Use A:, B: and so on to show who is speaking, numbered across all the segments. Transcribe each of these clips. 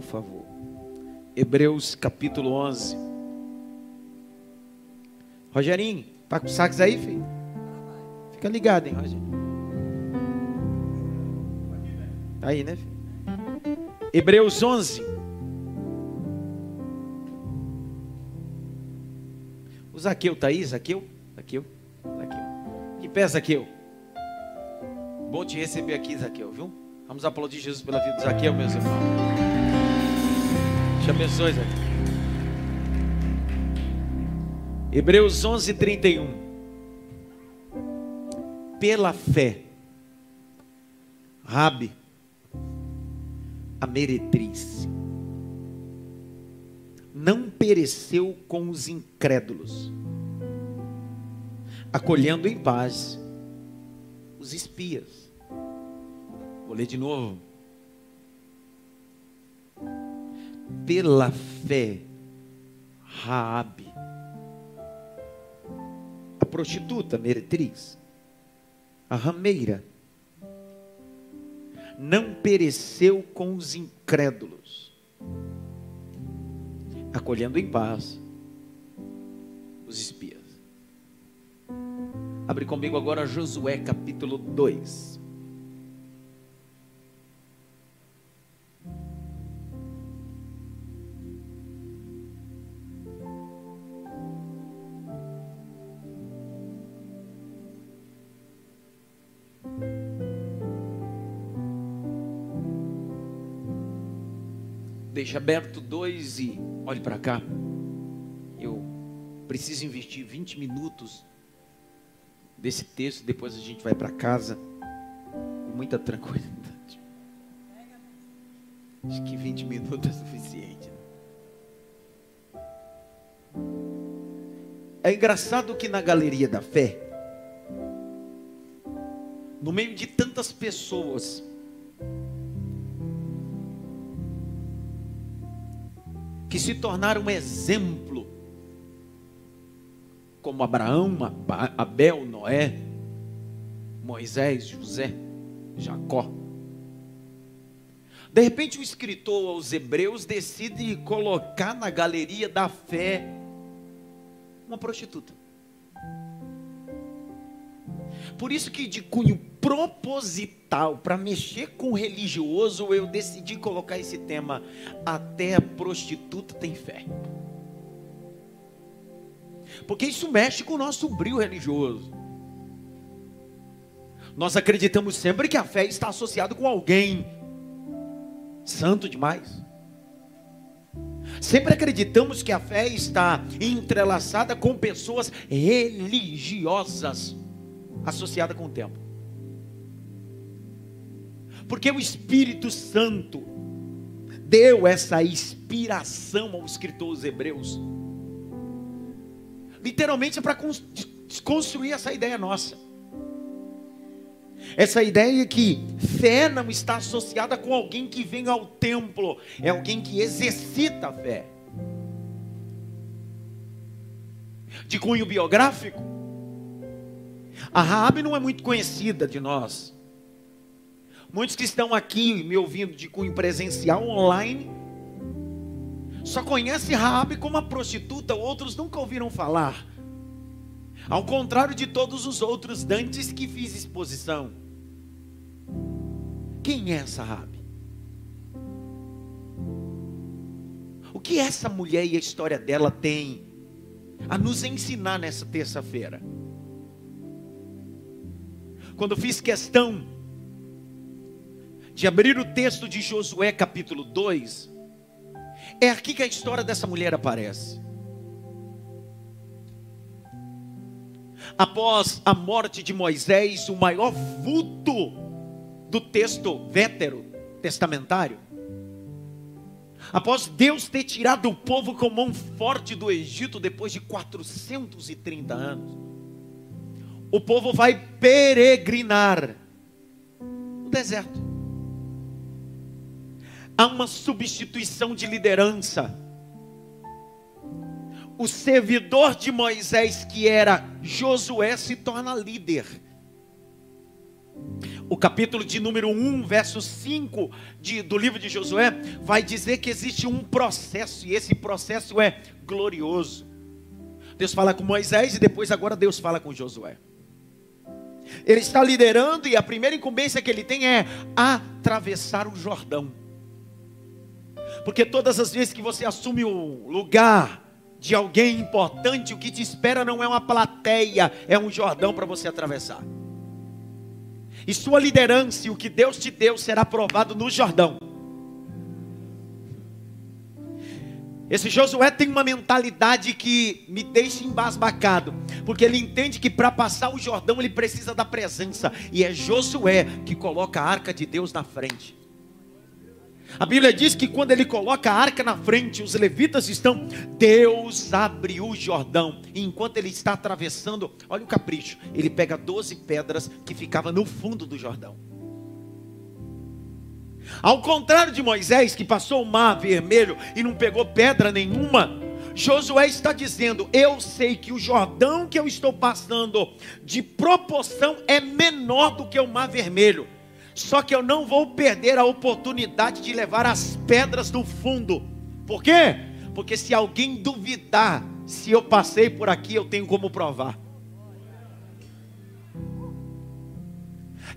A: por favor. Hebreus capítulo 11. Rogerinho, tá com saques aí, filho? Fica ligado, hein, Rogerinho? Tá aí, né, filho? Hebreus 11. O Zaqueu tá aí, Zaqueu? Zaqueu? Zaqueu. Que pé, Zaqueu? Bom te receber aqui, Zaqueu, viu? Vamos aplaudir Jesus pela vida de Zaqueu, meus irmãos. Te abençoe, Zaqueu. Hebreus 11, 31. Pela fé, Rabi, a meretriz, não pereceu com os incrédulos, acolhendo em paz os espias. Vou ler de novo. Pela fé, Raabe, a prostituta, meretriz, a rameira, não pereceu com os incrédulos, acolhendo em paz os espias. Abre comigo agora Josué capítulo 2. Deixa aberto dois e olhe para cá. Eu preciso investir 20 minutos desse texto, depois a gente vai para casa com muita tranquilidade. Acho que 20 minutos é suficiente. Né? É engraçado que na galeria da fé, no meio de tantas pessoas, que se tornaram um exemplo, como Abraão, Abel, Noé, Moisés, José, Jacó. De repente, o escritor aos Hebreus decide colocar na galeria da fé uma prostituta. Por isso que de cunho proposital, para mexer com o religioso, eu decidi colocar esse tema. Até a prostituta tem fé. Porque isso mexe com o nosso brilho religioso. Nós acreditamos sempre que a fé está associada com alguém santo demais. Sempre acreditamos que a fé está entrelaçada com pessoas religiosas associada com o tempo. Porque o Espírito Santo deu essa inspiração ao escritor dos Hebreus. Literalmente é para construir essa ideia nossa. Essa ideia que fé não está associada com alguém que vem ao templo, é alguém que exercita a fé. De cunho biográfico, a Raabe não é muito conhecida de nós. Muitos que estão aqui me ouvindo de cunho presencial online só conhecem Raabe como uma prostituta, outros nunca ouviram falar. Ao contrário de todos os outros dantes que fiz exposição. Quem é essa Raabe? O que essa mulher e a história dela tem a nos ensinar nessa terça-feira? Quando fiz questão de abrir o texto de Josué capítulo 2, é aqui que a história dessa mulher aparece. Após a morte de Moisés, o maior vulto do texto vétero testamentário, após Deus ter tirado o povo com mão forte do Egito depois de 430 anos, o povo vai peregrinar no deserto. Há uma substituição de liderança. O servidor de Moisés, que era Josué, se torna líder. o capítulo de número 1, verso 5 de, do livro de Josué, vai dizer que existe um processo, e esse processo é glorioso. Deus fala com Moisés e depois agora Deus fala com Josué. Ele está liderando e a primeira incumbência que ele tem é atravessar o Jordão. Porque todas as vezes que você assume o lugar de alguém importante, o que te espera não é uma plateia, é um Jordão para você atravessar e sua liderança e o que Deus te deu será provado no Jordão. Esse Josué tem uma mentalidade que me deixa embasbacado, porque ele entende que para passar o Jordão ele precisa da presença, e é Josué que coloca a arca de Deus na frente. A Bíblia diz que quando ele coloca a arca na frente, os levitas estão, Deus abriu o Jordão. E enquanto ele está atravessando, olha o capricho, ele pega 12 pedras que ficavam no fundo do Jordão. Ao contrário de Moisés, que passou o mar vermelho e não pegou pedra nenhuma, Josué está dizendo: Eu sei que o Jordão que eu estou passando de proporção é menor do que o mar vermelho. Só que eu não vou perder a oportunidade de levar as pedras do fundo. Por quê? Porque se alguém duvidar se eu passei por aqui, eu tenho como provar.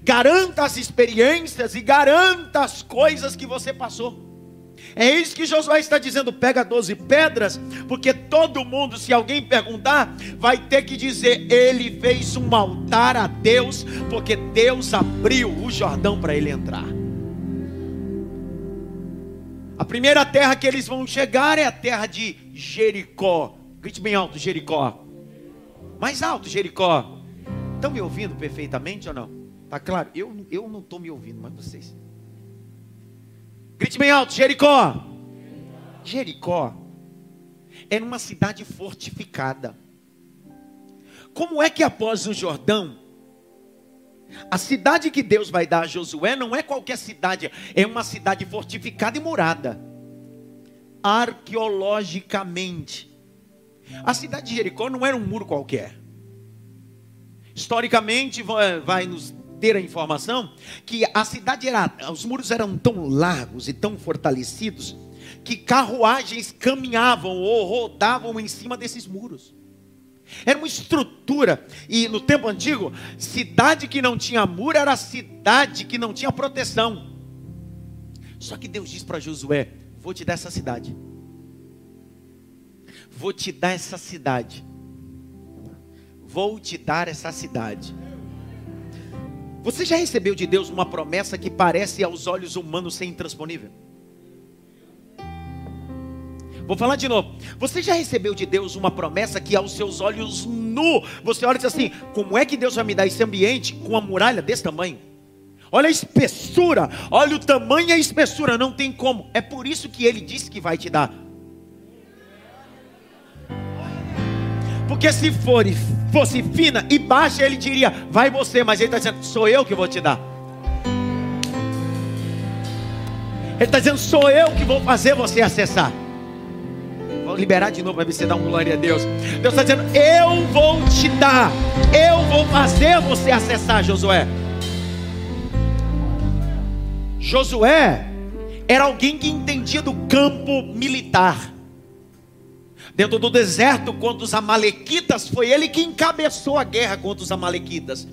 A: Garanta as experiências e garanta as coisas que você passou. É isso que Josué está dizendo: pega 12 pedras, porque todo mundo, se alguém perguntar, vai ter que dizer: ele fez um altar a Deus, porque Deus abriu o Jordão para ele entrar. A primeira terra que eles vão chegar é a terra de Jericó. Grite bem alto, Jericó. Mais alto, Jericó. Estão me ouvindo perfeitamente ou não? Tá claro? Eu, eu não estou me ouvindo, mas vocês. Grite bem alto: Jericó. Jericó era uma cidade fortificada. Como é que após o Jordão, a cidade que Deus vai dar a Josué não é qualquer cidade, é uma cidade fortificada e murada. Arqueologicamente, a cidade de Jericó não era um muro qualquer. Historicamente, vai nos ter a informação que a cidade era, os muros eram tão largos e tão fortalecidos que carruagens caminhavam ou rodavam em cima desses muros. Era uma estrutura, e no tempo antigo, cidade que não tinha muro era cidade que não tinha proteção. Só que Deus diz para Josué: Vou te dar essa cidade. Vou te dar essa cidade. Vou te dar essa cidade. Você já recebeu de Deus uma promessa que parece aos olhos humanos ser intransponível? Vou falar de novo. Você já recebeu de Deus uma promessa que aos seus olhos nu, você olha e diz assim: como é que Deus vai me dar esse ambiente com uma muralha desse tamanho? Olha a espessura, olha o tamanho e a espessura, não tem como. É por isso que ele disse que vai te dar. Porque se for, fosse fina e baixa, ele diria: Vai você, mas ele está dizendo: Sou eu que vou te dar. Ele está dizendo: Sou eu que vou fazer você acessar. Vou liberar de novo para você dar um glória a Deus. Deus está dizendo: Eu vou te dar. Eu vou fazer você acessar, Josué. Josué era alguém que entendia do campo militar dentro do deserto contra os Amalequitas, foi ele que encabeçou a guerra contra os Amalequitas.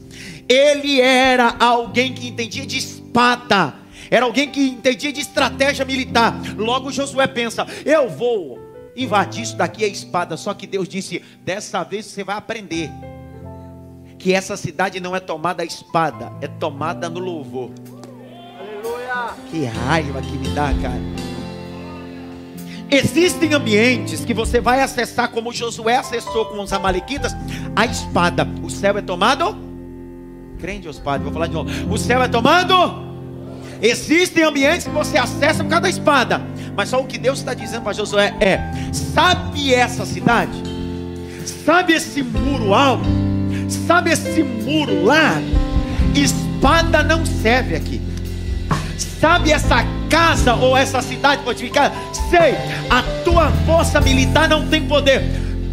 A: Ele era alguém que entendia de espada, era alguém que entendia de estratégia militar. Logo Josué pensa: eu vou invadir isso daqui a espada. Só que Deus disse: dessa vez você vai aprender que essa cidade não é tomada a espada, é tomada no louvor. Aleluia! Que raiva que me dá, cara. Existem ambientes que você vai acessar, como Josué acessou com os Amalequitas, a espada. O céu é tomado? Crente, os padres, vou falar de novo. O céu é tomado? Existem ambientes que você acessa por causa da espada. Mas só o que Deus está dizendo para Josué é: sabe essa cidade? Sabe esse muro alto? Sabe esse muro lá? Espada não serve aqui. Sabe essa casa ou essa cidade fortificada? Sei, a tua força militar não tem poder.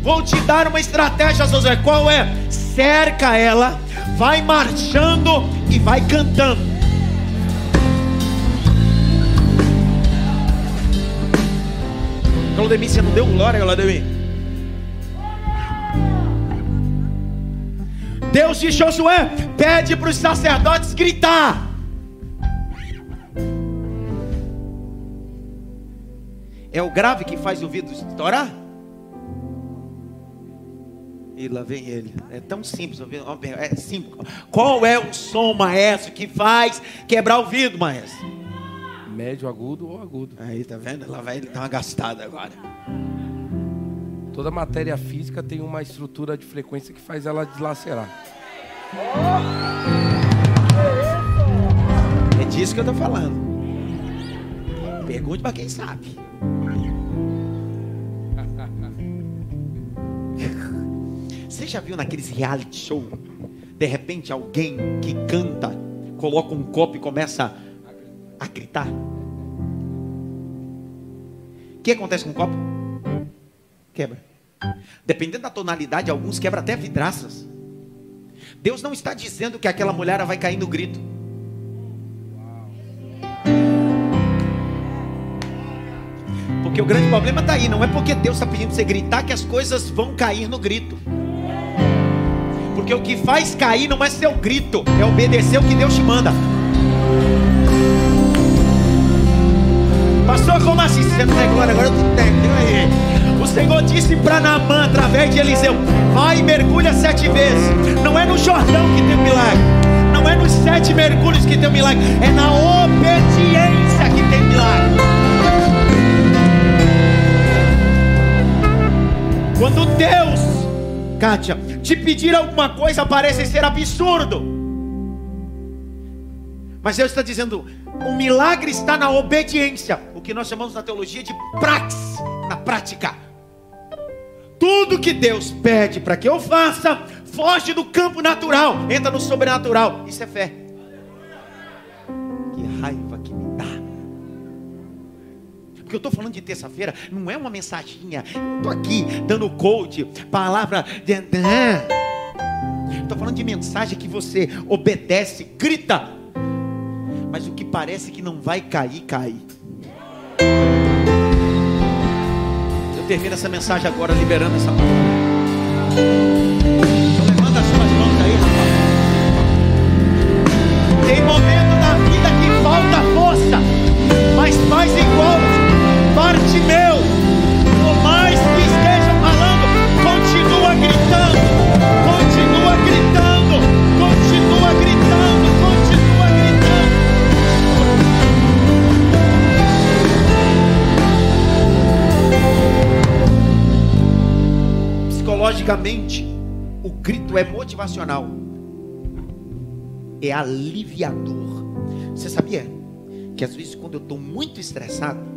A: Vou te dar uma estratégia, Josué. Qual é? Cerca ela, vai marchando e vai cantando. Claudemir, você não deu glória, Claudemir? Deus de Josué pede para os sacerdotes gritar. É o grave que faz o ouvido estourar? E lá vem ele. É tão simples. É simples. Qual é o som, maestro, que faz quebrar o ouvido, maestro?
B: Médio, agudo ou agudo.
A: Aí, tá vendo? Lá vai ele dar uma gastada agora.
B: Toda matéria física tem uma estrutura de frequência que faz ela deslacerar.
A: É disso que eu tô falando. Pergunte para quem sabe. Você já viu naqueles reality show? De repente alguém que canta coloca um copo e começa a gritar. O que acontece com o copo? Quebra. Dependendo da tonalidade, alguns quebram até vidraças. Deus não está dizendo que aquela mulher vai cair no grito. Porque o grande problema está aí, não é porque Deus está pedindo você gritar que as coisas vão cair no grito. Porque o que faz cair não é seu grito, é obedecer o que Deus te manda. Pastor, como assim? Você não tem glória, agora eu tenho. O Senhor disse para Naamã, através de Eliseu: Vai e mergulha sete vezes. Não é no Jordão que tem o milagre. Não é nos sete mergulhos que tem o milagre. É na obediência que tem milagre. Quando Deus, Kátia, te pedir alguma coisa, parece ser absurdo. Mas Deus está dizendo: o milagre está na obediência, o que nós chamamos na teologia de prax, na prática. Tudo que Deus pede para que eu faça, foge do campo natural, entra no sobrenatural. Isso é fé. Que raiva que. Porque eu estou falando de terça-feira, não é uma mensaginha. Estou aqui dando coach, palavra de. Estou falando de mensagem que você obedece, grita, mas o que parece que não vai cair, cai. Eu termino essa mensagem agora liberando essa palavra. Então levanta as suas mãos aí, rapaz. Tem momento da vida que falta força, mas faz igual parte meu. Por mais que esteja falando, continua gritando, continua gritando, continua gritando. psicologicamente, o grito é motivacional, é aliviador. Você sabia que às vezes quando eu estou muito estressado,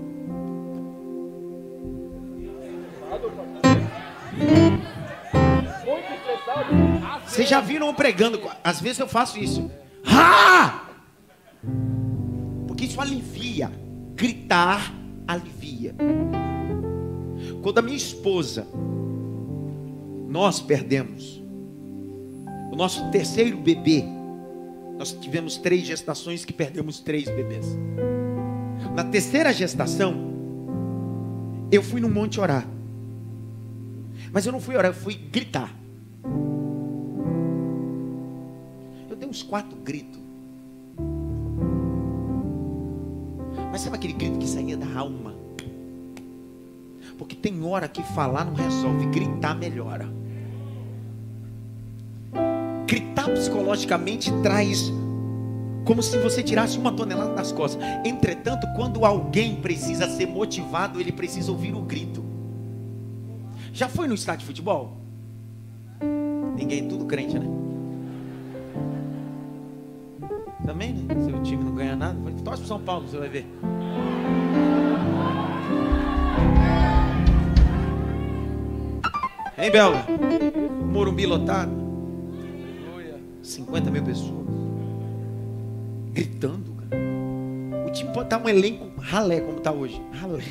A: vocês já viram pregando? Às vezes eu faço isso. Ah! Porque isso alivia. Gritar alivia. Quando a minha esposa nós perdemos. O nosso terceiro bebê, nós tivemos três gestações que perdemos três bebês. Na terceira gestação, eu fui no monte orar. Mas eu não fui orar, eu fui gritar. Eu dei uns quatro gritos. Mas sabe aquele grito que saía da alma? Porque tem hora que falar não resolve, gritar melhora. Gritar psicologicamente traz como se você tirasse uma tonelada das costas. Entretanto, quando alguém precisa ser motivado, ele precisa ouvir o grito. Já foi no estádio de futebol? Ninguém, tudo crente, né? Também, né? Seu time não ganha nada. Torce pro São Paulo, você vai ver. Hein, Belga? Morumbi lotado. 50 mil pessoas. Gritando, cara. O time pode estar um elenco ralé como está hoje. Ralé.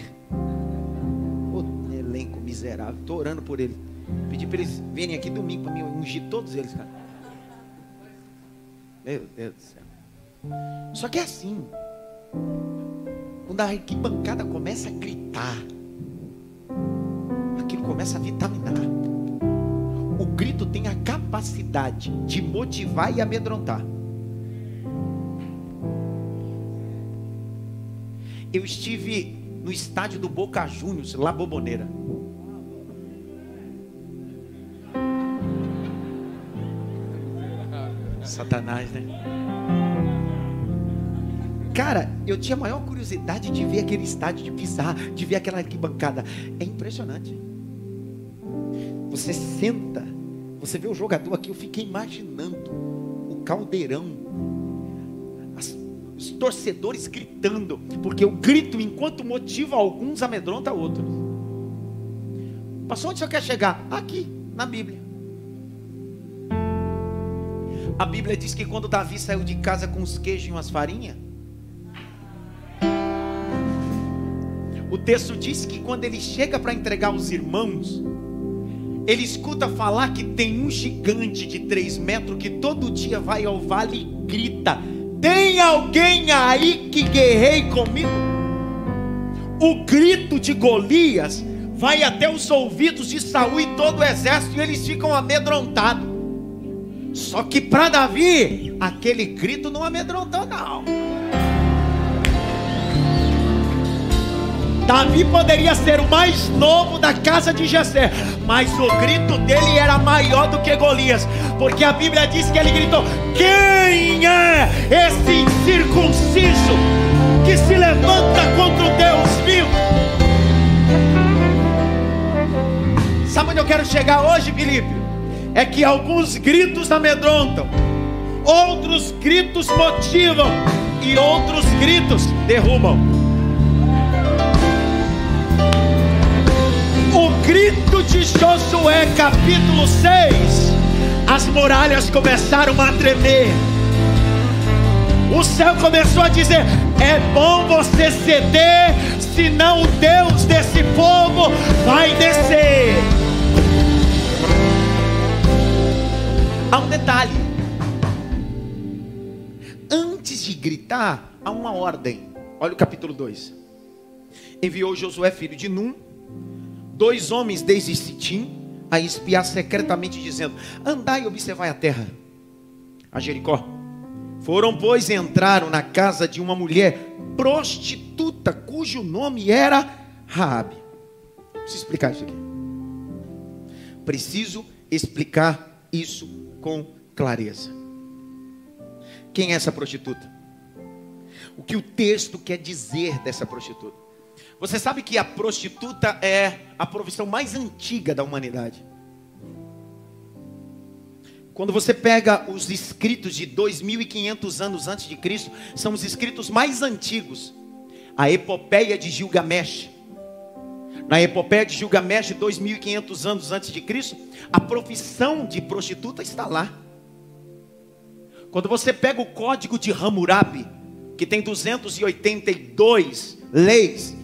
A: O elenco miserável. Estou orando por ele. Pedi para eles virem aqui domingo para mim ungir todos eles, cara. Meu Deus do céu. Só que é assim. Quando a arquibancada começa a gritar, aquilo começa a vitaminar. O grito tem a capacidade de motivar e amedrontar. Eu estive no estádio do Boca Juniors, lá Boboneira. Satanás, né? Cara, eu tinha a maior curiosidade de ver aquele estádio, de pisar, de ver aquela arquibancada. É impressionante. Você senta, você vê o jogador aqui, eu fiquei imaginando o caldeirão, as, os torcedores gritando, porque o grito, enquanto motiva alguns, amedronta outros. Passou onde você quer chegar? Aqui, na Bíblia. A Bíblia diz que quando Davi saiu de casa com os queijos e umas farinhas, o texto diz que quando ele chega para entregar os irmãos, ele escuta falar que tem um gigante de três metros que todo dia vai ao vale e grita: Tem alguém aí que guerrei comigo? O grito de Golias vai até os ouvidos de Saul e todo o exército e eles ficam amedrontados. Só que para Davi, aquele grito não amedrontou, não. Davi poderia ser o mais novo da casa de Jessé, mas o grito dele era maior do que Golias, porque a Bíblia diz que ele gritou: Quem é esse incircunciso que se levanta contra o Deus vivo? Sabe onde eu quero chegar hoje, Felipe? É que alguns gritos amedrontam, outros gritos motivam e outros gritos derrubam. O grito de Josué, capítulo 6. As muralhas começaram a tremer. O céu começou a dizer: É bom você ceder, senão o Deus desse povo vai descer. Há um detalhe. Antes de gritar, há uma ordem. Olha o capítulo 2. Enviou Josué, filho de Num, dois homens desde Sitim a espiar secretamente, dizendo: Andai e observai a terra, a Jericó. Foram, pois, e entraram na casa de uma mulher prostituta, cujo nome era Raabe. Preciso explicar isso aqui. Preciso explicar isso com clareza. Quem é essa prostituta? O que o texto quer dizer dessa prostituta? Você sabe que a prostituta é a profissão mais antiga da humanidade. Quando você pega os escritos de 2500 anos antes de Cristo, são os escritos mais antigos. A epopeia de Gilgamesh. Na epopeia de Gilgamesh, 2500 anos antes de Cristo, a profissão de prostituta está lá. Quando você pega o código de Hammurabi, que tem 282 leis,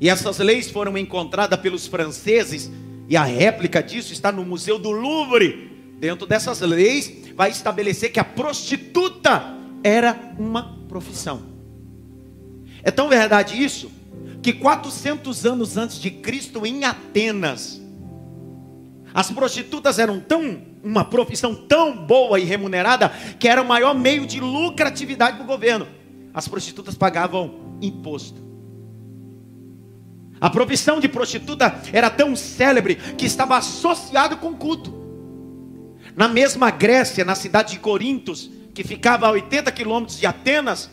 A: e essas leis foram encontradas pelos franceses, e a réplica disso está no Museu do Louvre. Dentro dessas leis, vai estabelecer que a prostituta era uma profissão. É tão verdade isso, que 400 anos antes de Cristo, em Atenas, as prostitutas eram tão uma profissão tão boa e remunerada que era o maior meio de lucratividade do governo. As prostitutas pagavam imposto. A profissão de prostituta era tão célebre que estava associado com culto. Na mesma Grécia, na cidade de Corintos, que ficava a 80 quilômetros de Atenas,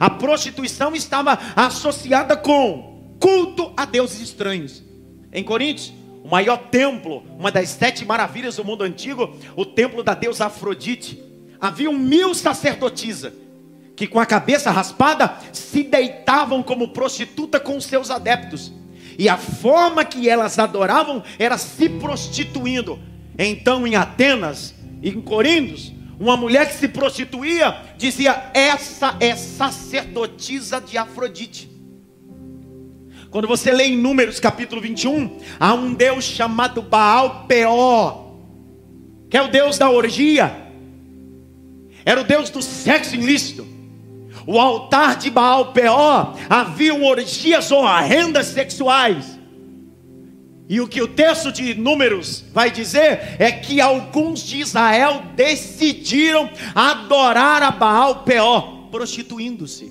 A: a prostituição estava associada com culto a deuses estranhos. Em Corintos, o maior templo, uma das sete maravilhas do mundo antigo, o templo da deusa Afrodite, havia mil sacerdotisas que com a cabeça raspada se deitavam como prostituta com seus adeptos. E a forma que elas adoravam era se prostituindo. Então, em Atenas, em Corintos, uma mulher que se prostituía dizia: Essa é sacerdotisa de Afrodite. Quando você lê em Números capítulo 21, há um Deus chamado Baal Peor, que é o Deus da orgia. era o Deus do sexo ilícito. O altar de Baal Peor haviam orgias horrendas sexuais. E o que o texto de Números vai dizer é que alguns de Israel decidiram adorar a Baal Peor, prostituindo-se.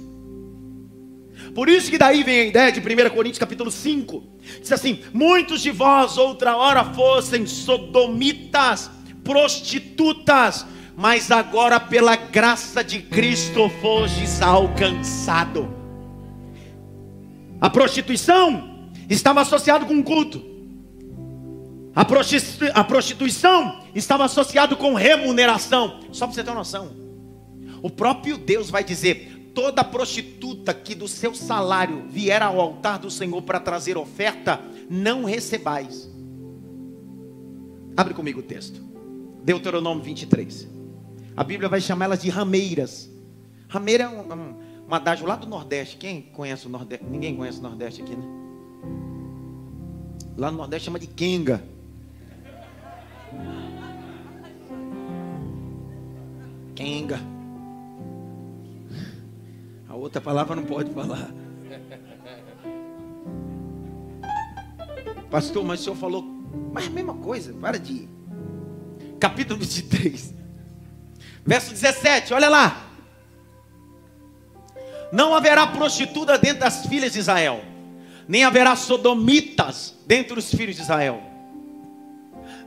A: Por isso que daí vem a ideia de 1 Coríntios capítulo 5. Diz assim: Muitos de vós outra hora fossem sodomitas, prostitutas, mas agora pela graça de Cristo fostes alcançado. A prostituição estava associada com culto. A, a prostituição estava associada com remuneração. Só para você ter uma noção. O próprio Deus vai dizer: toda prostituta que do seu salário vier ao altar do Senhor para trazer oferta, não recebais. Abre comigo o texto. Deuteronômio 23. A Bíblia vai chamar elas de rameiras. Rameira é um, um, um adágio lá do Nordeste. Quem conhece o Nordeste? Ninguém conhece o Nordeste aqui, né? Lá no Nordeste chama de quenga. Quenga. A outra palavra não pode falar. Pastor, mas o senhor falou. Mas a mesma coisa, para de. Capítulo 23. Verso 17, olha lá. Não haverá prostituta dentro das filhas de Israel, nem haverá sodomitas dentre os filhos de Israel.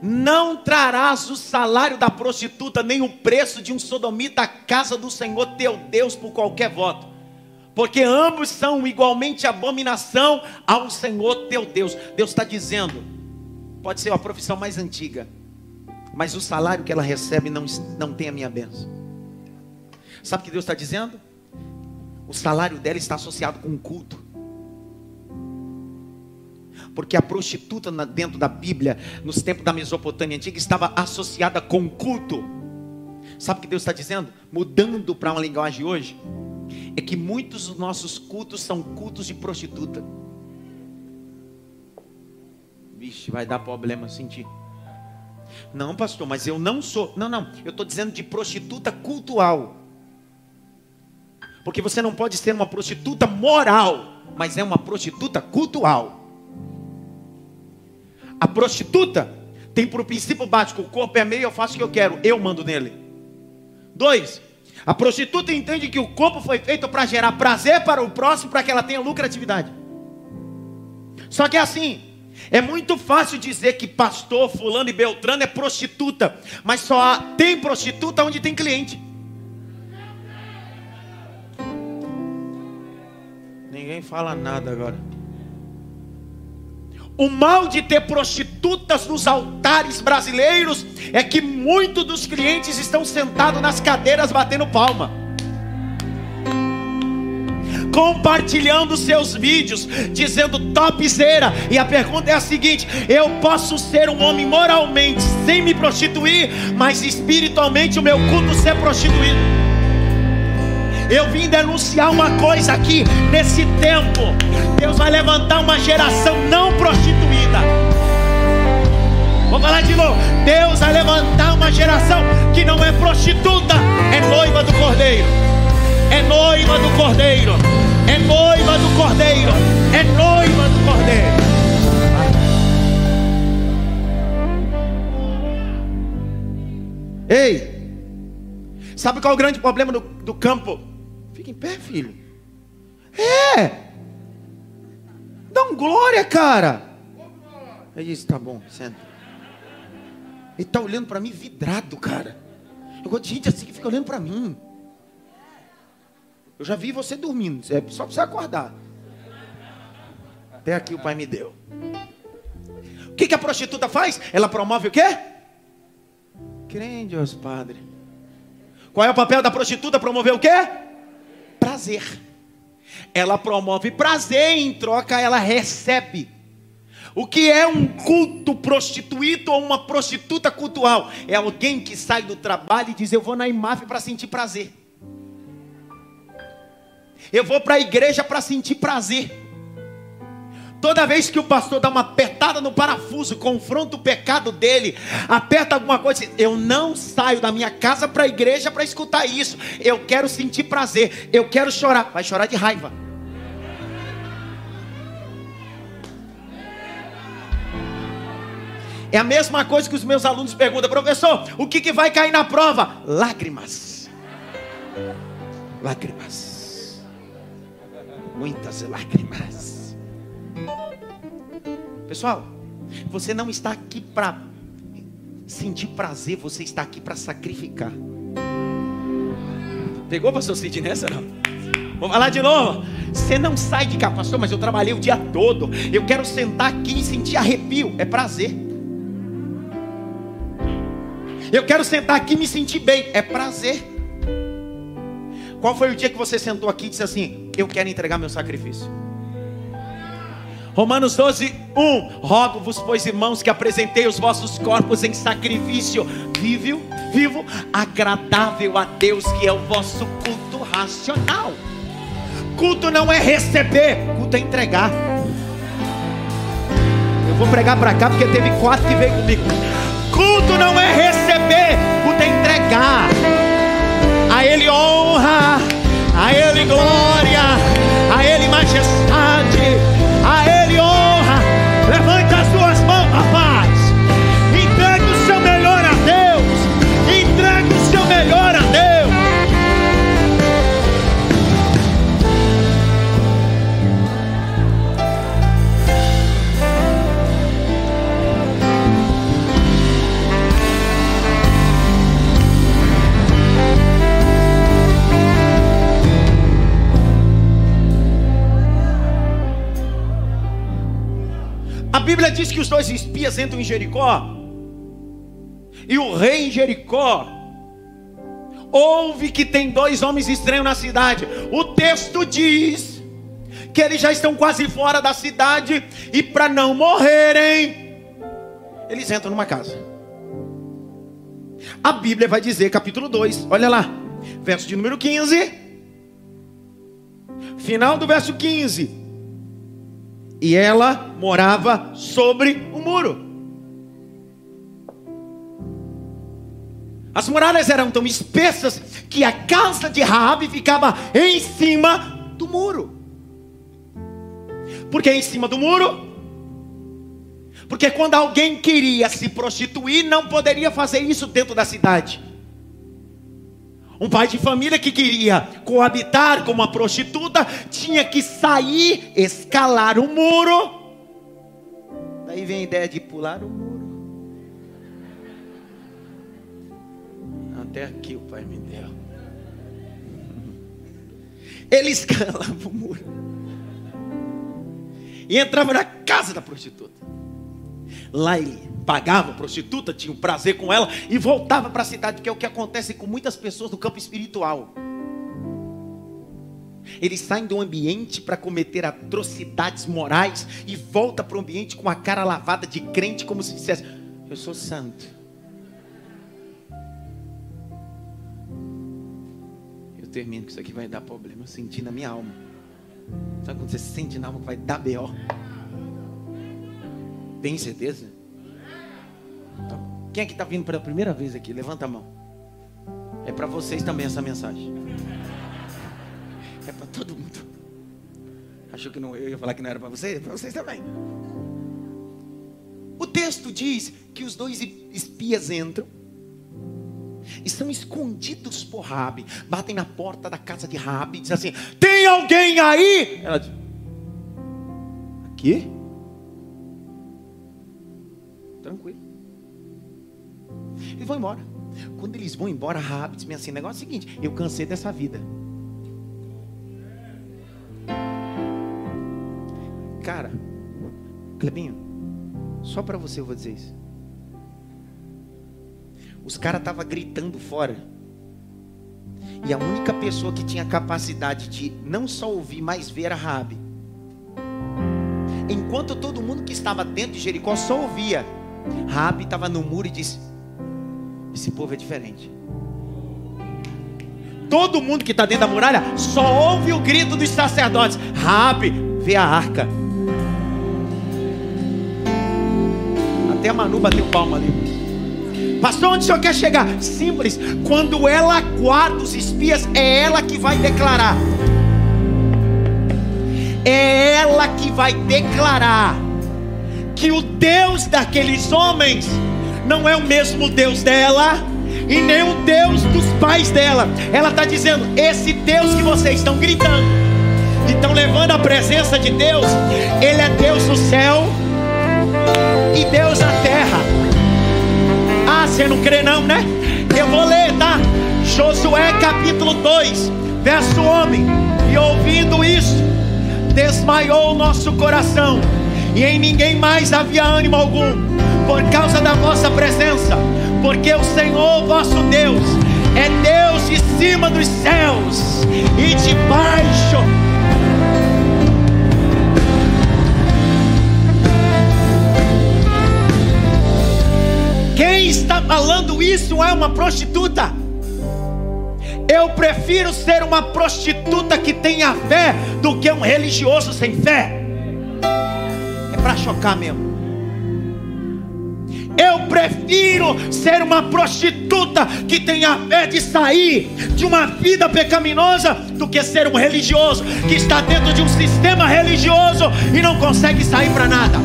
A: Não trarás o salário da prostituta, nem o preço de um sodomita à casa do Senhor teu Deus por qualquer voto, porque ambos são igualmente abominação ao Senhor teu Deus. Deus está dizendo, pode ser a profissão mais antiga, mas o salário que ela recebe não, não tem a minha bênção. Sabe o que Deus está dizendo? O salário dela está associado com o culto. Porque a prostituta dentro da Bíblia, nos tempos da Mesopotâmia antiga, estava associada com culto. Sabe o que Deus está dizendo? Mudando para uma linguagem hoje, é que muitos dos nossos cultos são cultos de prostituta. Vixe, vai dar problema sentir. Não, pastor, mas eu não sou. Não, não. Eu estou dizendo de prostituta cultual. Porque você não pode ser uma prostituta moral, mas é uma prostituta cultual. A prostituta tem por princípio básico: o corpo é meu, eu faço o que eu quero, eu mando nele. Dois, a prostituta entende que o corpo foi feito para gerar prazer para o próximo, para que ela tenha lucratividade. Só que é assim, é muito fácil dizer que pastor fulano e beltrano é prostituta, mas só tem prostituta onde tem cliente. Ninguém fala nada agora. O mal de ter prostitutas nos altares brasileiros é que muitos dos clientes estão sentados nas cadeiras batendo palma compartilhando seus vídeos, dizendo topzera. E a pergunta é a seguinte: eu posso ser um homem moralmente sem me prostituir, mas espiritualmente o meu culto ser prostituído. Eu vim denunciar uma coisa aqui nesse tempo. Deus vai levantar uma geração não prostituída. Vou falar de novo. Deus vai levantar uma geração que não é prostituta, é noiva do Cordeiro é noiva do Cordeiro, é noiva do Cordeiro, é noiva do Cordeiro. Ei, sabe qual é o grande problema do, do campo? Fica em pé, filho. É, dá um glória, cara. Ele disse: tá bom, senta. Ele está olhando para mim vidrado, cara. Eu gosto de gente assim que fica olhando para mim. Eu já vi você dormindo, é só para você acordar. Até aqui o pai me deu. O que, que a prostituta faz? Ela promove o quê? Crê Deus, Padre. Qual é o papel da prostituta? Promover o quê? Prazer. Ela promove prazer, em troca ela recebe. O que é um culto prostituído ou uma prostituta cultual? É alguém que sai do trabalho e diz: Eu vou na IMAF para sentir prazer. Eu vou para a igreja para sentir prazer. Toda vez que o pastor dá uma apertada no parafuso, confronta o pecado dele, aperta alguma coisa, eu não saio da minha casa para a igreja para escutar isso. Eu quero sentir prazer, eu quero chorar. Vai chorar de raiva. É a mesma coisa que os meus alunos perguntam, professor, o que, que vai cair na prova? Lágrimas. Lágrimas. Muitas lágrimas. Pessoal, você não está aqui para sentir prazer, você está aqui para sacrificar. Pegou, pastor Cid, nessa não? Vou falar de novo. Você não sai de cá, pastor, mas eu trabalhei o dia todo. Eu quero sentar aqui e sentir arrepio. É prazer. Eu quero sentar aqui e me sentir bem. É prazer. Qual foi o dia que você sentou aqui e disse assim: Eu quero entregar meu sacrifício? Romanos 12, 1. Rogo-vos, pois irmãos, que apresentei os vossos corpos em sacrifício vivo, vivo, agradável a Deus, que é o vosso culto racional. Culto não é receber, culto é entregar. Eu vou pregar para cá porque teve quatro que veio comigo. Culto não é receber, culto é entregar. A Ele honra, a Ele glória, a Ele majestade, Bíblia diz que os dois espias entram em Jericó. E o rei em Jericó ouve que tem dois homens estranhos na cidade. O texto diz que eles já estão quase fora da cidade e para não morrerem, eles entram numa casa. A Bíblia vai dizer, capítulo 2, olha lá, verso de número 15. Final do verso 15 e ela morava sobre o muro. As muralhas eram tão espessas que a casa de Raabe ficava em cima do muro. Por que em cima do muro? Porque quando alguém queria se prostituir, não poderia fazer isso dentro da cidade. Um pai de família que queria coabitar com uma prostituta tinha que sair, escalar o muro. Daí vem a ideia de pular o muro. Até aqui o pai me deu. Ele escalava o muro e entrava na casa da prostituta. Lá ele pagava a prostituta, tinha um prazer com ela e voltava para a cidade, que é o que acontece com muitas pessoas no campo espiritual. Eles saem do ambiente para cometer atrocidades morais e volta para o ambiente com a cara lavada de crente, como se dissesse: Eu sou santo. Eu termino que isso aqui vai dar problema. Eu senti na minha alma. Sabe quando você sente na alma que vai dar B.O.? Tem certeza? Então, quem é que está vindo pela primeira vez aqui? Levanta a mão. É para vocês também essa mensagem. É para todo mundo. Achou que não, eu ia falar que não era para vocês? É para vocês também. O texto diz que os dois espias entram e são escondidos por Rabi. Batem na porta da casa de Rabi e dizem assim: Tem alguém aí? Ela diz: Aqui? Tranquilo. Eles vão embora. Quando eles vão embora, Rabi diz assim: negócio é o seguinte, eu cansei dessa vida. Cara, Clebinho, só para você eu vou dizer isso. Os caras estavam gritando fora. E a única pessoa que tinha capacidade de não só ouvir, mas ver era Rabi. Enquanto todo mundo que estava dentro de Jericó só ouvia, Rabi estava no muro e disse: Esse povo é diferente. Todo mundo que está dentro da muralha só ouve o grito dos sacerdotes. Rabi, vê a arca. Até a Manu bateu palma ali. Pastor, onde o senhor quer chegar? Simples. Quando ela guarda os espias, é ela que vai declarar. É ela que vai declarar que o Deus daqueles homens não é o mesmo Deus dela e nem o Deus dos pais dela. Ela está dizendo: esse Deus que vocês estão gritando, e estão levando a presença de Deus, Ele é Deus no céu e Deus na terra. Ah, você não crê, não, né? Eu vou ler, tá? Josué capítulo 2, verso homem. E ouvindo isso, desmaiou o nosso coração, e em ninguém mais havia ânimo algum, por causa da vossa presença, porque o Senhor vosso Deus é Deus de cima dos céus e de baixo. Quem está falando isso é uma prostituta. Eu prefiro ser uma prostituta que tenha fé do que um religioso sem fé. Para chocar mesmo. Eu prefiro ser uma prostituta que tenha fé de sair de uma vida pecaminosa do que ser um religioso que está dentro de um sistema religioso e não consegue sair para nada.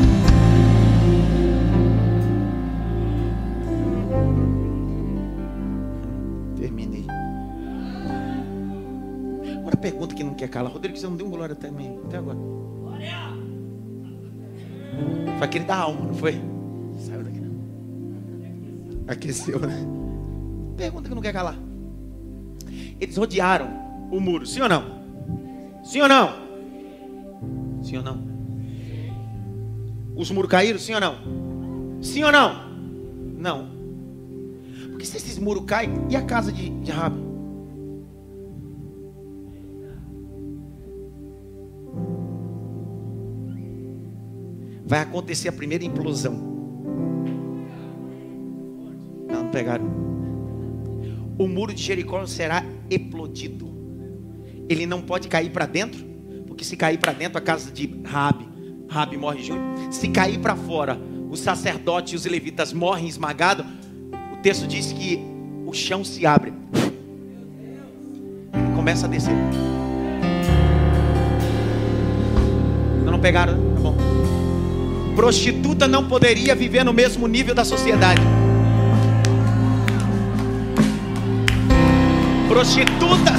A: Terminei. Agora pergunta que não quer calar. Rodrigo, você não deu glória também até agora. Foi aquele da alma, não foi? Saiu daqui. Aqueceu, né? Pergunta que não quer calar. Eles rodearam o muro, sim ou não? Sim ou não? Sim ou não? Os muros caíram, sim ou não? Sim ou não? Não. Porque se esses muros caem, e a casa de, de Rabi? Vai acontecer a primeira implosão. Não, não pegaram. O muro de Jericó será explodido. Ele não pode cair para dentro, porque se cair para dentro a casa de Rabi, Rabi morre junto. Se cair para fora, os sacerdotes e os levitas morrem esmagados. O texto diz que o chão se abre e começa a descer. Não, não pegaram, né? tá bom. Prostituta não poderia viver no mesmo nível da sociedade. Prostituta.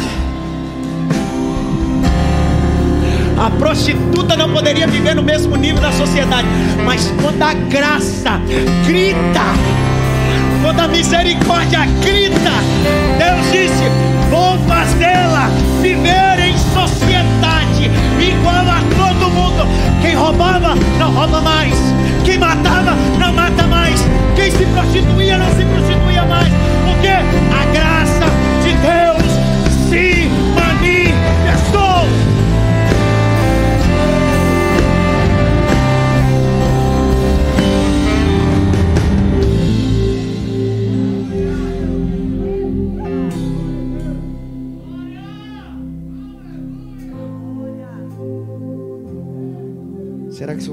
A: A prostituta não poderia viver no mesmo nível da sociedade. Mas quando a graça grita, quando a misericórdia grita, Deus disse: Vou fazê-la viver em sociedade igual a mundo. Quem roubava, não rouba mais. Quem matava, não mata mais. Quem se prostituía, não se prostituía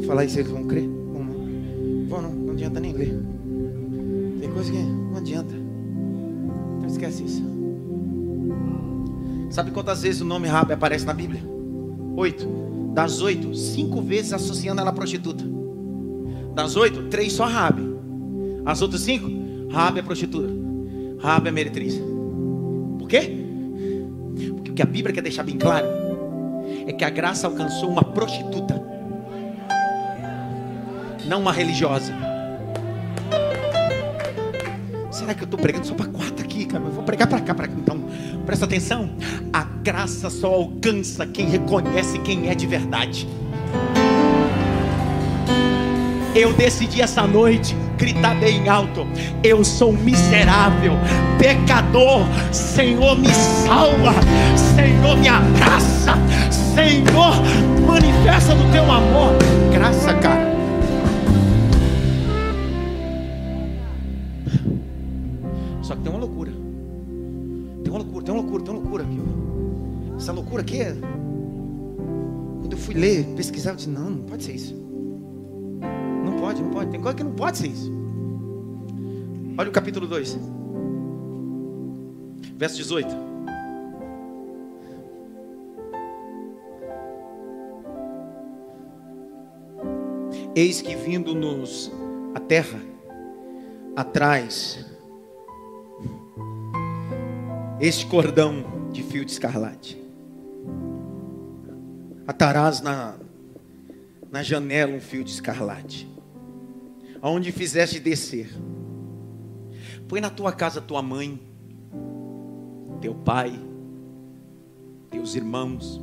A: falar isso eles vão crer? Vão não. Vão não, não adianta nem ler. Tem coisa que não adianta. Então esquece isso. Sabe quantas vezes o nome Rabi aparece na Bíblia? Oito. Das oito, cinco vezes associando ela à prostituta. Das oito, três só Rabi. As outras cinco, Rabi é prostituta. Rabi é meretriz. Por quê? Porque o que a Bíblia quer deixar bem claro é que a graça alcançou uma prostituta não uma religiosa. Será que eu estou pregando só para quatro aqui, cara? Eu vou pregar para cá, para cá. Então, presta atenção. A graça só alcança quem reconhece quem é de verdade. Eu decidi essa noite gritar bem alto: Eu sou miserável, pecador. Senhor, me salva. Senhor, me abraça. Senhor, manifesta do teu amor. Graça, cara. Loucura é. Quando eu fui ler, pesquisar, eu disse: não, não pode ser isso. Não pode, não pode. Tem coisa que não pode ser isso. Olha o capítulo 2, verso 18. Eis que vindo-nos a terra, atrás, este cordão de fio de escarlate. Atarás na, na janela um fio de escarlate, aonde fizeste descer. Põe na tua casa tua mãe, teu pai, teus irmãos.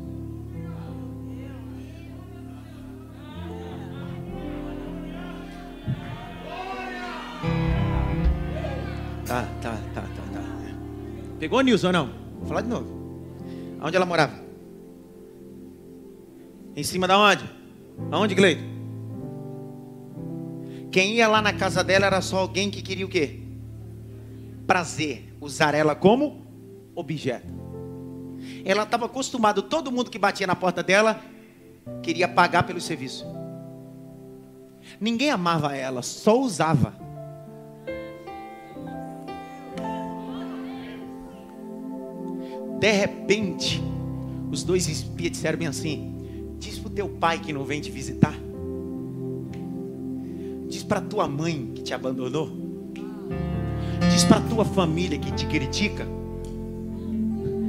A: Tá, tá, tá, tá, tá. Pegou Nilson ou não? Vou falar de novo. Aonde ela morava? Em cima da onde? Aonde, Gleito? Quem ia lá na casa dela era só alguém que queria o quê? Prazer. Usar ela como objeto. Ela estava acostumada, todo mundo que batia na porta dela queria pagar pelo serviço. Ninguém amava ela, só usava. De repente, os dois espias disseram bem assim: teu pai que não vem te visitar. Diz para tua mãe que te abandonou. Diz para tua família que te critica.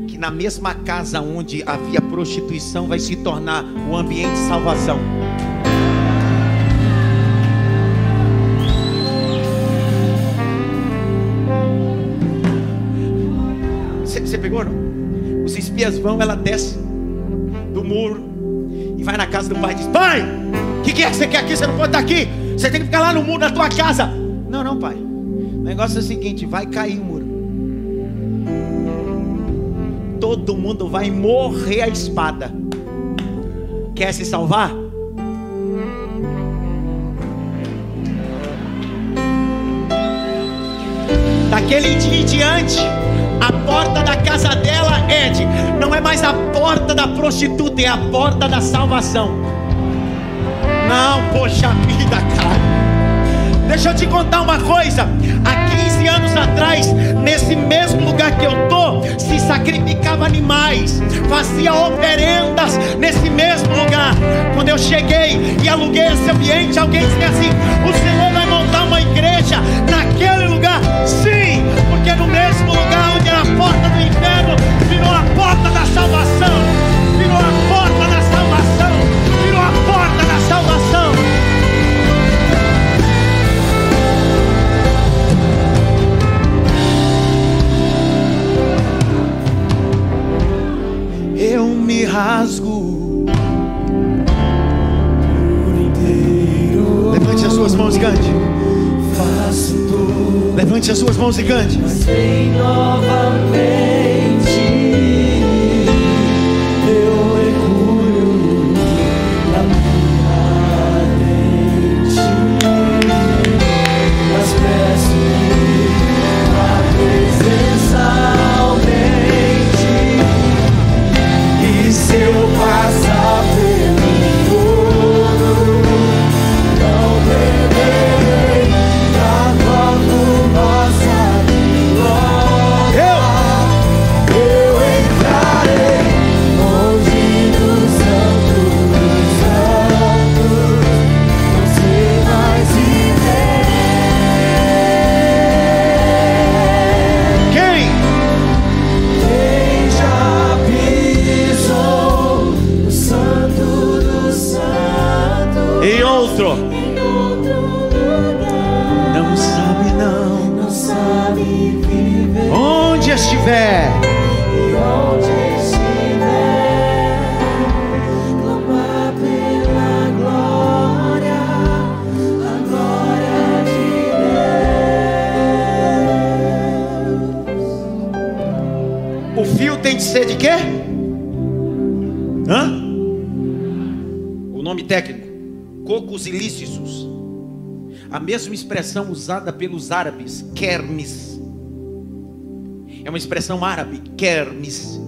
A: Que na mesma casa onde havia prostituição vai se tornar o ambiente de salvação. Você pegou? Não? Os espias vão, ela desce do muro vai na casa do pai e diz: Pai, o que, que, é que você quer aqui? Você não pode estar aqui. Você tem que ficar lá no muro da tua casa. Não, não, pai. O negócio é o seguinte: vai cair o muro. Todo mundo vai morrer a espada. Quer se salvar? Daquele dia em diante, porta da casa dela, Ed, não é mais a porta da prostituta, é a porta da salvação. Não, poxa vida, cara. Deixa eu te contar uma coisa. Há 15 anos atrás, nesse mesmo lugar que eu tô, se sacrificava animais, fazia oferendas nesse mesmo lugar. Quando eu cheguei e aluguei esse ambiente, alguém disse assim: "O Senhor vai montar uma igreja naquele lugar?" Sim, porque no mesmo lugar onde era a porta do inferno, virou a porta da salvação. Virou a porta da salvação. Virou a porta da salvação. Eu me rasgo
C: por inteiro.
A: Levante as suas mãos cante.
C: Faço
A: Levante as suas mãos e cante.
C: novamente.
A: Mesma expressão usada pelos árabes, kermis. É uma expressão árabe, kermis.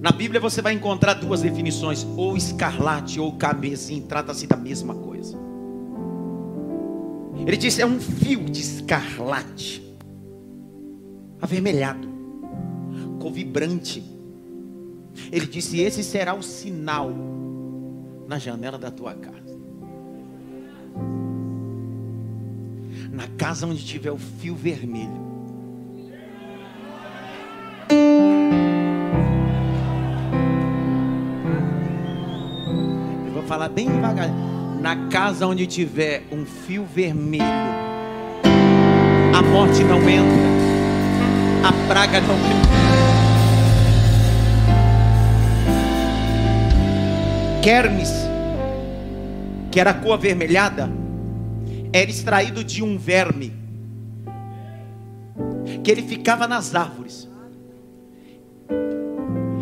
A: Na Bíblia você vai encontrar duas definições: ou escarlate ou carmesim, trata-se da mesma coisa. Ele disse: é um fio de escarlate, avermelhado, cor vibrante. Ele disse: esse será o sinal na janela da tua casa. Na casa onde tiver o fio vermelho. Eu vou falar bem devagar. Na casa onde tiver um fio vermelho, a morte não entra, a praga não entra. Kermes, que era a cor avermelhada, era extraído de um verme que ele ficava nas árvores.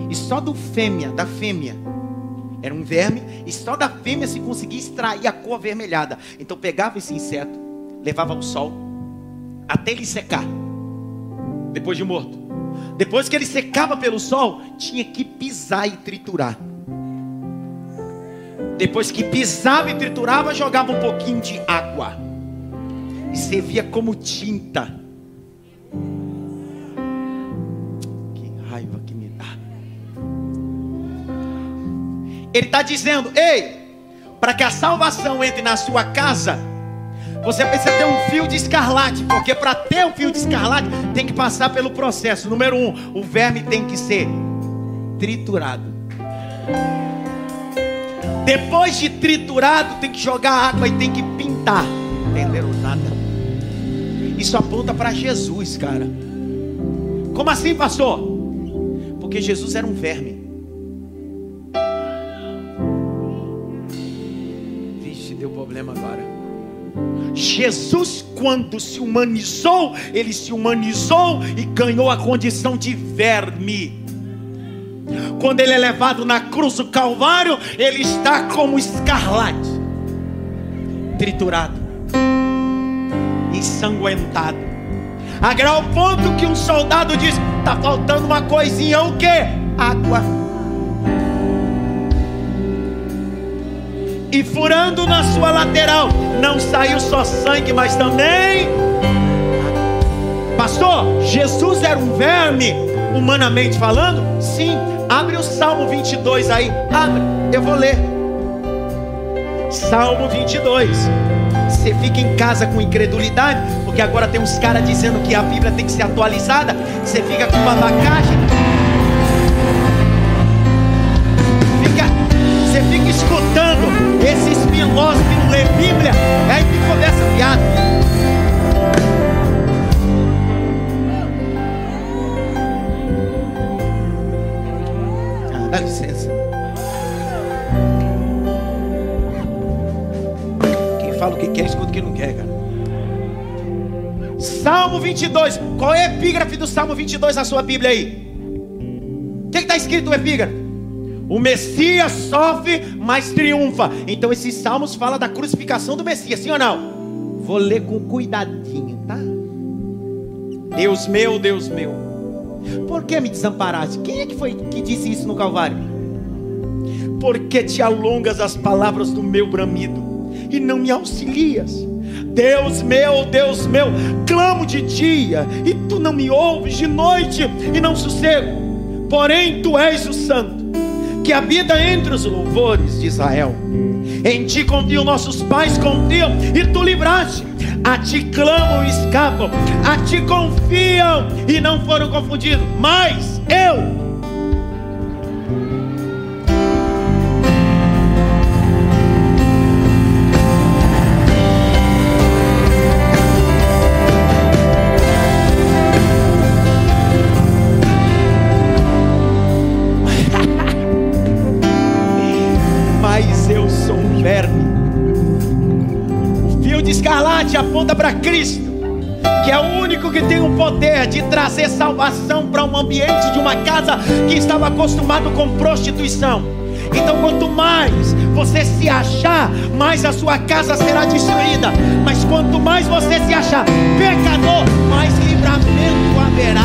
A: E só do fêmea, da fêmea, era um verme, e só da fêmea se conseguia extrair a cor avermelhada. Então pegava esse inseto, levava ao sol, até ele secar, depois de morto. Depois que ele secava pelo sol, tinha que pisar e triturar. Depois que pisava e triturava, jogava um pouquinho de água. E servia como tinta. Que raiva que me dá. Ele está dizendo: Ei, para que a salvação entre na sua casa, você precisa ter um fio de escarlate. Porque para ter um fio de escarlate, tem que passar pelo processo. Número um, o verme tem que ser triturado. Depois de triturado, tem que jogar água e tem que pintar. Entenderam nada? Isso aponta para Jesus, cara. Como assim, pastor? Porque Jesus era um verme. Vixe, deu problema agora. Jesus, quando se humanizou, ele se humanizou e ganhou a condição de verme. Quando ele é levado na cruz do Calvário, ele está como escarlate, triturado, ensanguentado, a grau ponto que um soldado diz: está faltando uma coisinha, o que? Água. E furando na sua lateral, não saiu só sangue, mas também. Pastor, Jesus era um verme, humanamente falando? Sim. Abre o Salmo 22 aí. Abre, eu vou ler. Salmo 22. Você fica em casa com incredulidade, porque agora tem uns caras dizendo que a Bíblia tem que ser atualizada. Você fica com babacagem. Fica, você fica escutando que o não quer, cara. Salmo 22. Qual é a epígrafe do Salmo 22 na sua Bíblia aí? O que está escrito no epígrafe? O Messias sofre, mas triunfa. Então esses salmos falam da crucificação do Messias, sim ou não? Vou ler com cuidadinho, tá? Deus meu, Deus meu, por que me desamparaste? Quem é que foi que disse isso no Calvário? Porque te alongas as palavras do meu bramido e não me auxilias. Deus meu, Deus meu, clamo de dia e tu não me ouves, de noite e não sossego. Porém, tu és o santo que habita entre os louvores de Israel. Em ti confiam nossos pais, confiam e tu livraste. A ti clamam e escapam, a ti confiam e não foram confundidos. Mas eu Cristo, que é o único que tem o poder de trazer salvação para um ambiente de uma casa que estava acostumado com prostituição. Então, quanto mais você se achar, mais a sua casa será destruída. Mas quanto mais você se achar pecador, mais livramento haverá.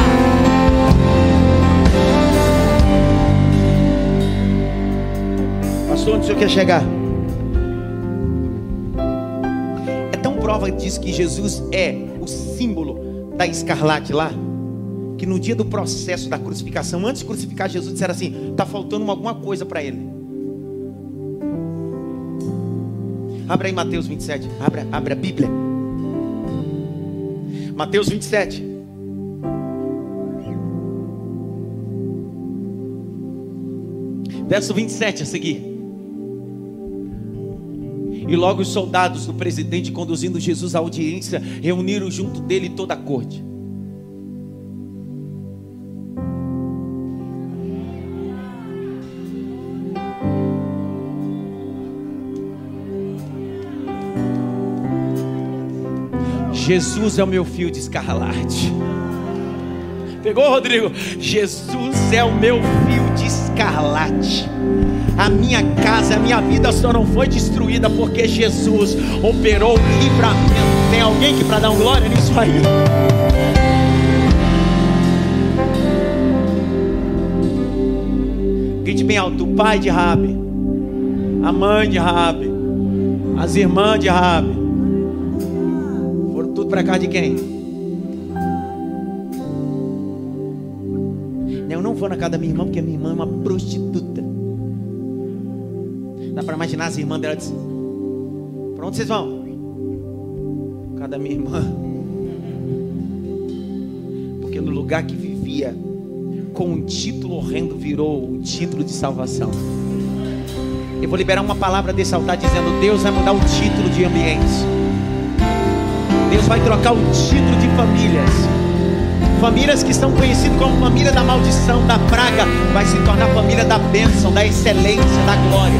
A: Pastor, onde o senhor quer chegar? Prova disso que Jesus é o símbolo da escarlate lá? Que no dia do processo da crucificação, antes de crucificar Jesus, disseram assim: está faltando alguma coisa para ele. Abra aí Mateus 27. Abra, abra a Bíblia. Mateus 27. Verso 27 a seguir. E logo os soldados do presidente, conduzindo Jesus à audiência, reuniram junto dele toda a corte. Jesus é o meu fio de escarlate. Pegou, Rodrigo? Jesus é o meu fio de escarlate. A minha casa, a minha vida só não foi destruída porque Jesus operou livramento. Tem alguém que para dar um glória nisso aí? Grite bem alto, o pai de Rabi, a mãe de Rabi, as irmãs de Rabi, foram tudo para casa de quem? Na casa da minha irmã porque a minha irmã é uma prostituta. Dá para imaginar as irmãs dela disse: Para onde vocês vão? Casa da minha irmã. Porque no lugar que vivia com um título horrendo virou o título de salvação. Eu vou liberar uma palavra desse altar dizendo: Deus vai mudar o título de ambientes. Deus vai trocar o título de famílias. Famílias que estão conhecidas como família da maldição, da praga, vai se tornar família da bênção, da excelência, da glória.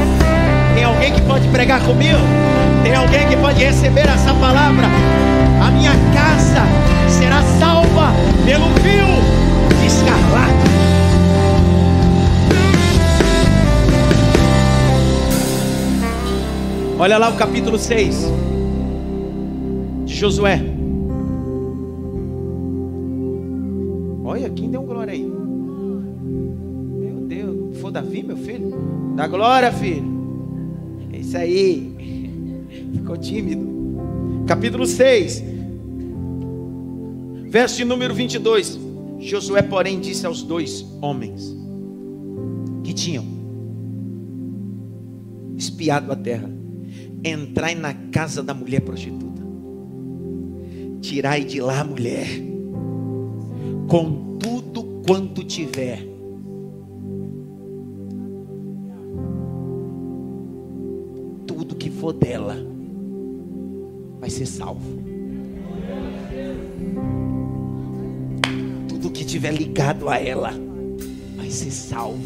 A: Tem alguém que pode pregar comigo? Tem alguém que pode receber essa palavra? A minha casa será salva pelo fio de escarlate. Olha lá o capítulo 6 de Josué. Olha, quem deu glória aí? Meu Deus, foi Davi, meu filho? Dá glória, filho. É isso aí. Ficou tímido. Capítulo 6, verso de número 22. Josué, porém, disse aos dois homens que tinham espiado a terra: Entrai na casa da mulher prostituta, tirai de lá a mulher com tudo quanto tiver. Tudo que for dela vai ser salvo. Tudo que tiver ligado a ela vai ser salvo.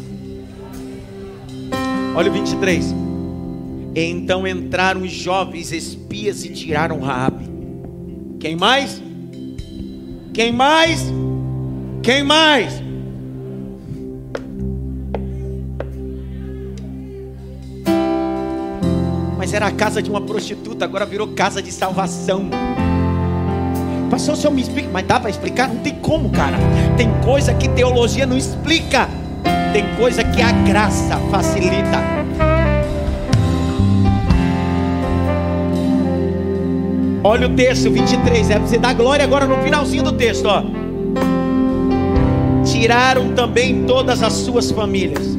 A: Olha o 23. Então entraram os jovens espias e tiraram Raabe. Quem mais? Quem mais? Quem mais? Mas era a casa de uma prostituta, agora virou casa de salvação. Pastor, o senhor me explica, mas dá para explicar? Não tem como, cara. Tem coisa que teologia não explica. Tem coisa que a graça facilita. Olha o texto 23, é para você dar glória agora no finalzinho do texto, ó tiraram também todas as suas famílias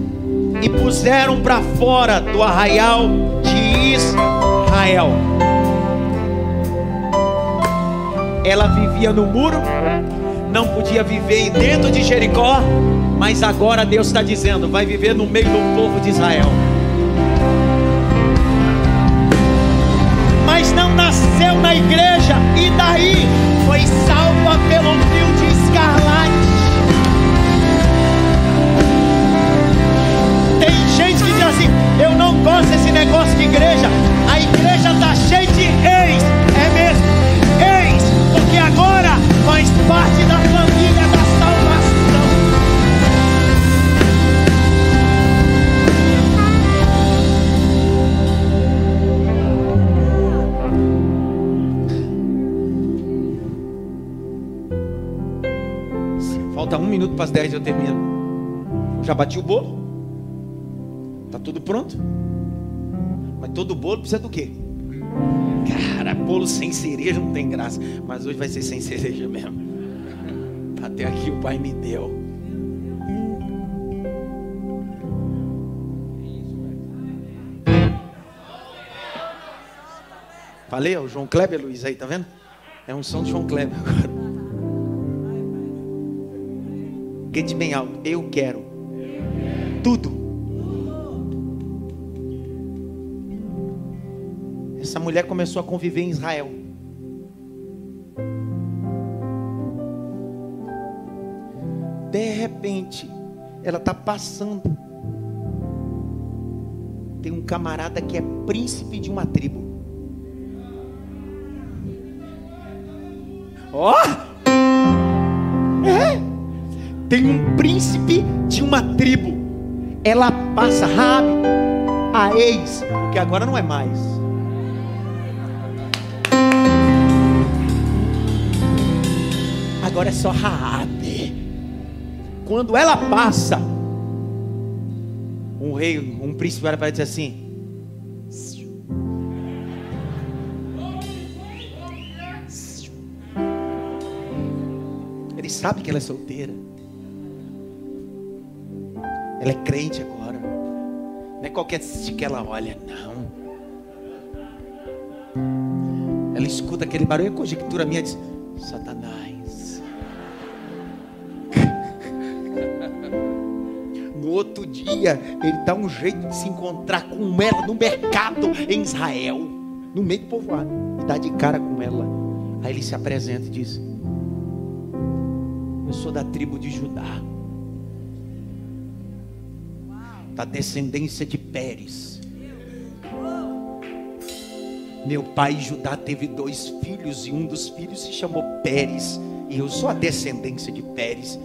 A: e puseram para fora do arraial de Israel. Ela vivia no muro, não podia viver dentro de Jericó, mas agora Deus está dizendo: vai viver no meio do povo de Israel. Mas não nasceu na igreja, e daí foi salva pelo fio de escarlate. Assim: eu não gosto desse negócio de igreja. A igreja está cheia de ex, é mesmo, ex, porque agora faz parte da família da salvação. Falta um minuto para as 10 eu termino. Já bati o bolo? Tá tudo pronto? Mas todo bolo precisa do quê? Cara, bolo sem cereja não tem graça. Mas hoje vai ser sem cereja mesmo. Até aqui o pai me deu. Falei, ó, o João Kleber Luiz aí, tá vendo? É um som de João Kleber agora. Grite bem alto. Eu quero. Tudo. Essa mulher começou a conviver em Israel. De repente, ela está passando. Tem um camarada que é príncipe de uma tribo. Ó! É! Tem um príncipe de uma tribo. Ela passa rápido a ex, que agora não é mais. Agora é só Raabe. Quando ela passa, um rei, um príncipe olha para ela e diz assim: Ele sabe que ela é solteira. Ela é crente agora. Não é qualquer que ela olha, não. Ela escuta aquele barulho, a conjectura minha diz: Satanás. Outro dia, ele dá um jeito de se encontrar com ela no mercado em Israel, no meio do povoado, e dá de cara com ela. Aí ele se apresenta e diz: Eu sou da tribo de Judá, da descendência de Pérez. Meu pai Judá teve dois filhos e um dos filhos se chamou Pérez. E eu sou a descendência de Pérez.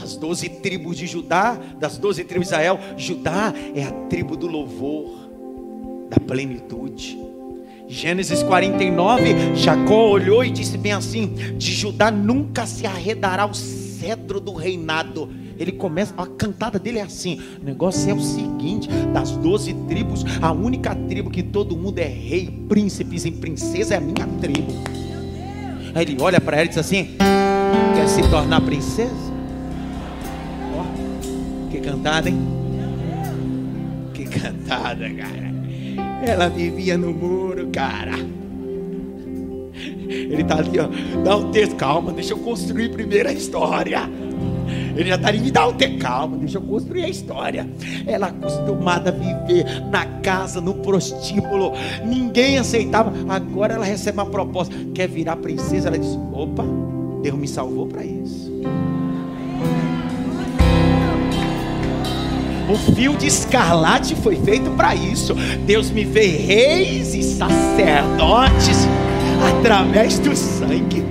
A: Das doze tribos de Judá, das doze tribos de Israel, Judá é a tribo do louvor, da plenitude. Gênesis 49, Jacó olhou e disse bem assim: De Judá nunca se arredará o cedro do reinado. Ele começa, a cantada dele é assim: o negócio é o seguinte: das doze tribos, a única tribo que todo mundo é rei, príncipes e princesa é a minha tribo. Aí ele olha para ela e diz assim: Quer se tornar princesa? Que cantada, hein? Que cantada, cara. Ela vivia no muro, cara. Ele tá ali, ó. Dá um texto, calma, deixa eu construir primeiro a história. Ele já está ali, me dá um tempo, calma, deixa eu construir a história. Ela acostumada a viver na casa, no prostíbulo, ninguém aceitava. Agora ela recebe uma proposta, quer virar princesa. Ela diz: opa, Deus me salvou para isso. O fio de escarlate foi feito para isso. Deus me fez reis e sacerdotes através do sangue.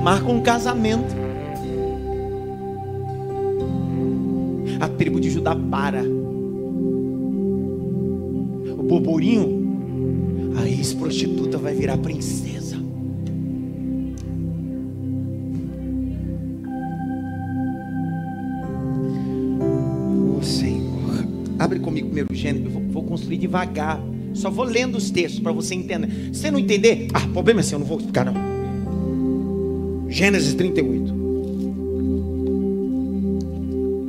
A: Marca um casamento. A tribo de Judá para. O burburinho, a ex-prostituta vai virar princesa. Abre comigo primeiro Gênesis, eu vou, vou construir devagar. Só vou lendo os textos para você entender. Se você não entender, ah, problema é seu, eu não vou explicar não. Gênesis 38.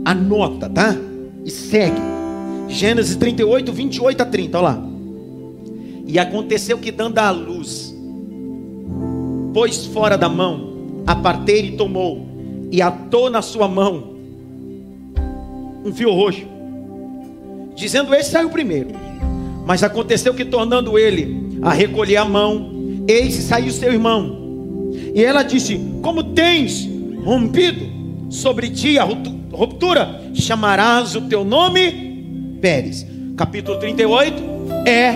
A: Anota, tá? E segue. Gênesis 38, 28 a 30, olha lá. E aconteceu que dando à luz, pôs fora da mão, a parteira e tomou, e atou na sua mão um fio roxo, dizendo: Esse saiu primeiro. Mas aconteceu que, tornando ele a recolher a mão, eis saiu seu irmão. E ela disse: Como tens rompido sobre ti a ruptura, chamarás o teu nome Pérez. Capítulo 38 é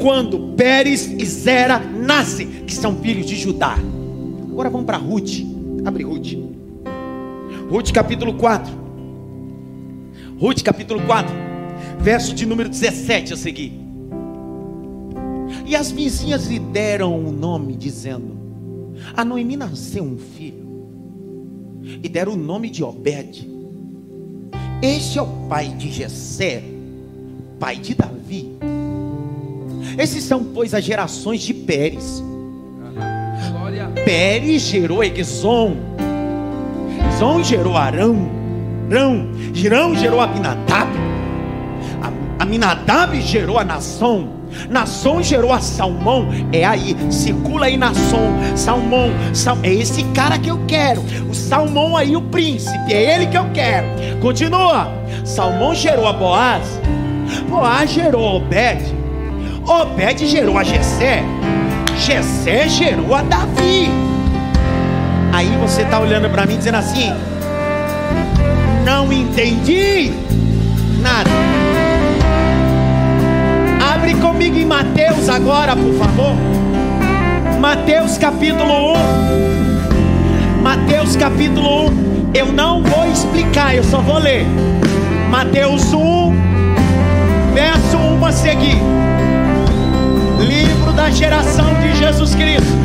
A: quando Pérez e Zera nascem, que são filhos de Judá. Agora vamos para Ruth. Abre Ruth. Ruth capítulo 4. Ruth capítulo 4, verso de número 17 a seguir. E as vizinhas lhe deram o um nome, dizendo: A Noemi nasceu um filho, e deram o nome de Obed. Este é o pai de Jessé, pai de Davi. Esses são, pois, as gerações de Pérez. Pérez gerou Exom. Exom gerou Arão. Arão. Girão gerou Abinadab. A- Aminadab gerou a Nação. Nação gerou a Salmão. É aí, circula aí Nação. Salmão. Sal... É esse cara que eu quero. O Salmão aí, o príncipe. É ele que eu quero. Continua. Salmão gerou a Boaz. Boaz gerou Obed. Obed gerou a Jessé. Jessé gerou a Davi. Aí você está olhando para mim dizendo assim: Não entendi nada. Comigo em Mateus agora, por favor. Mateus capítulo 1. Mateus capítulo 1. Eu não vou explicar, eu só vou ler. Mateus 1, verso 1 a seguir. Livro da geração de Jesus Cristo.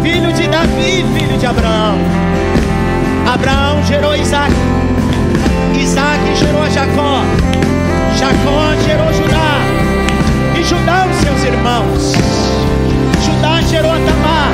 A: Filho de Davi, filho de Abraão. Abraão gerou Isaac. Isaac gerou Jacó. Jacó gerou Judá. Judá os seus irmãos. Judá gerou. Tamar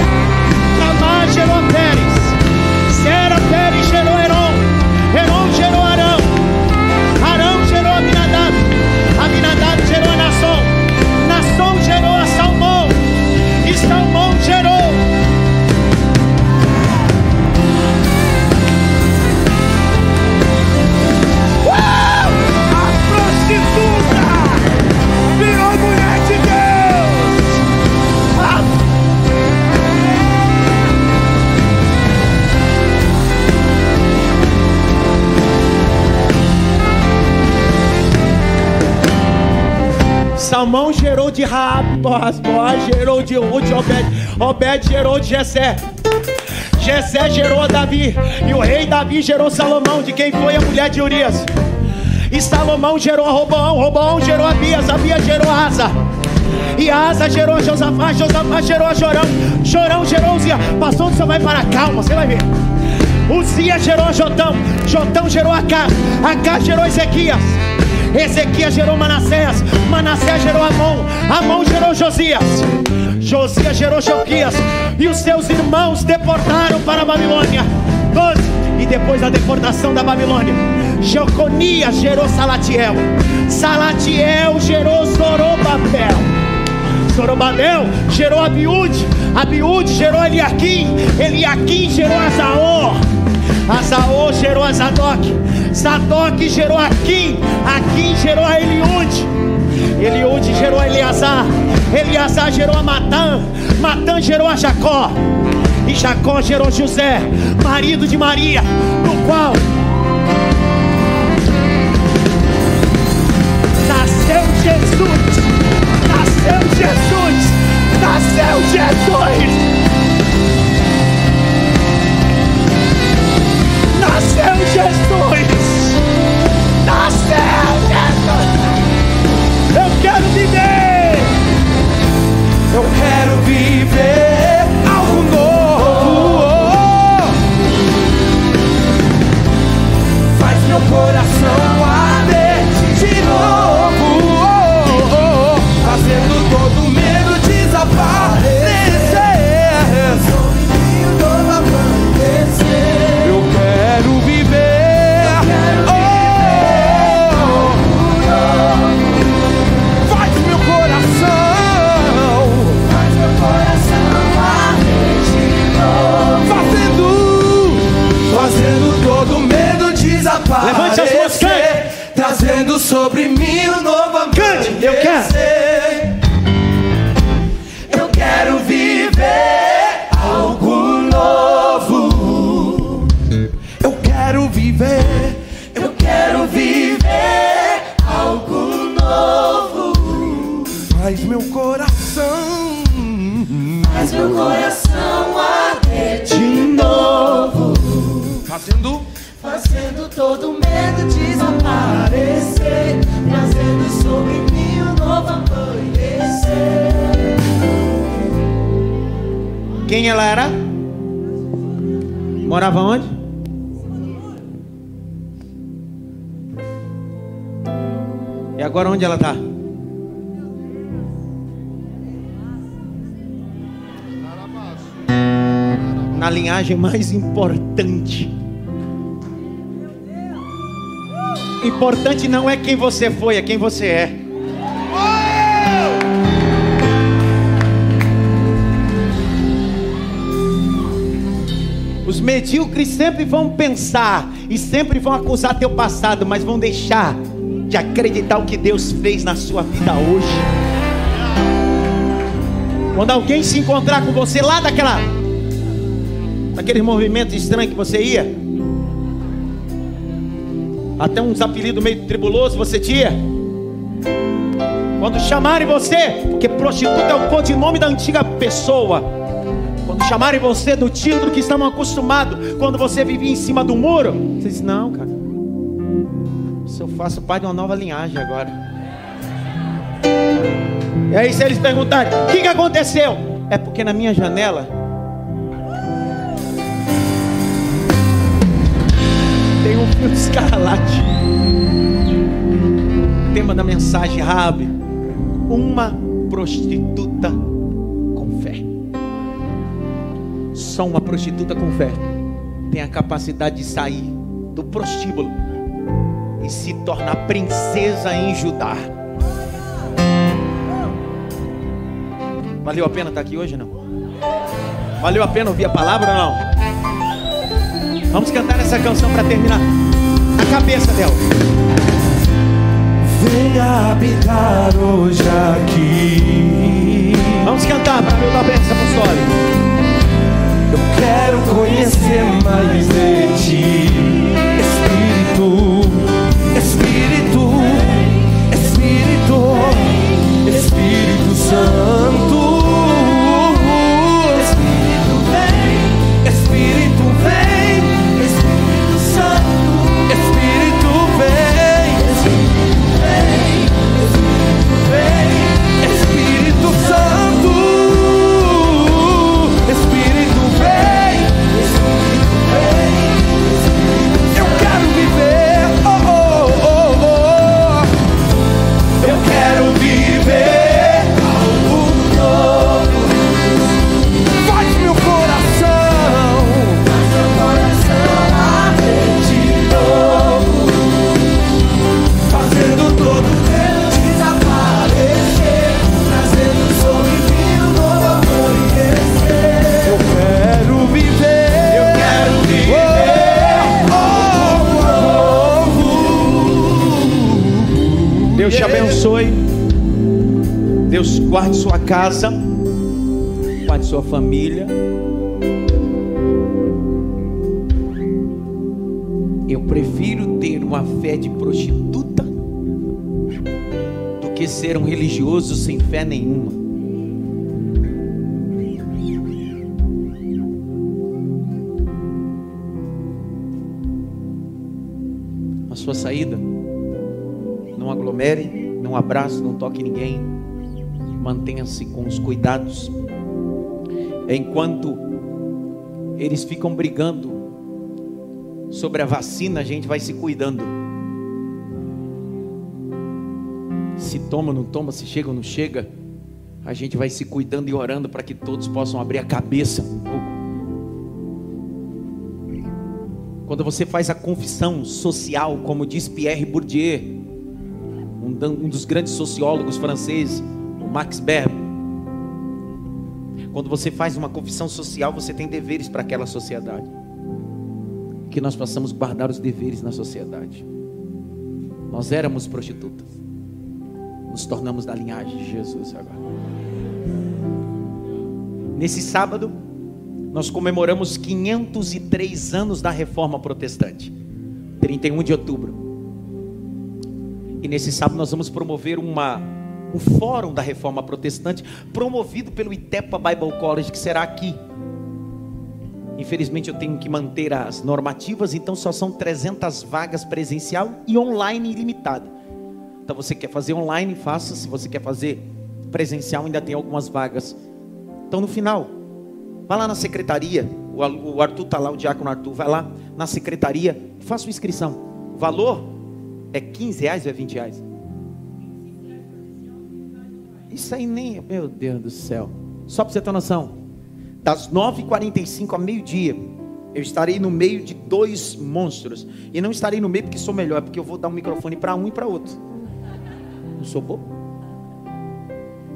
A: Salmão gerou
C: de
A: Raab, Boaz, gerou de Ruth, Obed, Obed gerou de Jessé. Jessé gerou Davi, e o rei Davi gerou Salomão, de quem foi a mulher de Urias. E Salomão gerou Roboão, Roboão gerou Abias, Abias gerou Asa. E Asa gerou Josafá, Josafá gerou Jorão, Jorão gerou Uzia. Passou, você vai para calma, você vai ver. Uzia gerou Jotão, Jotão gerou Acá, Acá gerou Ezequias. Ezequias gerou Manassés, Manassés gerou Amon, Amon gerou Josias, Josias gerou Joquias, e os seus irmãos deportaram para a Babilônia. Doze. E depois da deportação da Babilônia, Jeconias gerou Salatiel, Salatiel gerou Zorobabel. Zorobabel gerou Abiúde, Abiúde gerou Eliaquim, Eliaquim gerou Azaor, Azaor gerou a Zadok, Zadok gerou Aquim, Aquim gerou a Eliúde, Eliúde gerou a Eleazar, Eleazar gerou a Matã, Matã gerou a Jacó, e Jacó gerou José, marido de Maria, no qual nasceu Jesus, nasceu Jesus, nasceu Jesus. Quero levante as Quem ela era? Morava onde? E agora onde ela está? Na linhagem mais importante. Importante não é quem você foi, é quem você é. Os medíocres sempre vão pensar e sempre vão acusar teu passado, mas vão deixar de acreditar o que Deus fez na sua vida hoje. Quando alguém se encontrar com você lá daquela daquele movimento estranho que você ia, até uns apelidos meio tribuloso você tinha. Quando chamarem você, porque prostituta é o codinome da antiga pessoa. Chamarem você do título que estamos acostumados, quando você vivia em cima do muro, você diz: Não, cara, eu faço parte de uma nova linhagem agora. E aí, se eles perguntarem: O que, que aconteceu? É porque na minha janela tem um fio escarlate. Tema da mensagem, Rabi. Uma prostituta Só uma prostituta com fé tem a capacidade de sair do prostíbulo e se tornar princesa em Judá. Valeu a pena estar aqui hoje não? Valeu a pena ouvir a palavra ou não? Vamos cantar essa canção para terminar. A cabeça dela.
C: Venha habitar hoje aqui.
A: Vamos cantar para meu da bênção apostólica.
C: Eu quero conhecer mais de ti, Espírito, Espírito, Espírito, Espírito Santo.
A: Guarde sua casa, guarde sua família. Eu prefiro ter uma fé de prostituta do que ser um religioso sem fé nenhuma. A sua saída não aglomere, não abrace, não toque ninguém. Mantenha-se com os cuidados. Enquanto eles ficam brigando sobre a vacina, a gente vai se cuidando. Se toma não toma, se chega ou não chega, a gente vai se cuidando e orando para que todos possam abrir a cabeça um pouco. Quando você faz a confissão social, como diz Pierre Bourdieu, um dos grandes sociólogos franceses, o Max Weber, quando você faz uma confissão social, você tem deveres para aquela sociedade. Que nós possamos guardar os deveres na sociedade. Nós éramos prostitutas, nos tornamos da linhagem de Jesus agora. Nesse sábado, nós comemoramos 503 anos da reforma protestante, 31 de outubro. E nesse sábado nós vamos promover uma, um fórum da reforma protestante, promovido pelo Itepa Bible College, que será aqui. Infelizmente eu tenho que manter as normativas, então só são 300 vagas presencial e online ilimitada. Então você quer fazer online, faça. Se você quer fazer presencial, ainda tem algumas vagas. Então no final, vá lá na secretaria. O O Arthur está lá, o diácono Arthur, vai lá na secretaria faça sua inscrição. O valor é 15 reais ou é 20 reais? Isso aí nem, meu Deus do céu. Só para você ter noção, das 9h45 a meio-dia, eu estarei no meio de dois monstros. E não estarei no meio porque sou melhor, é porque eu vou dar um microfone para um e para outro. Não sou bobo.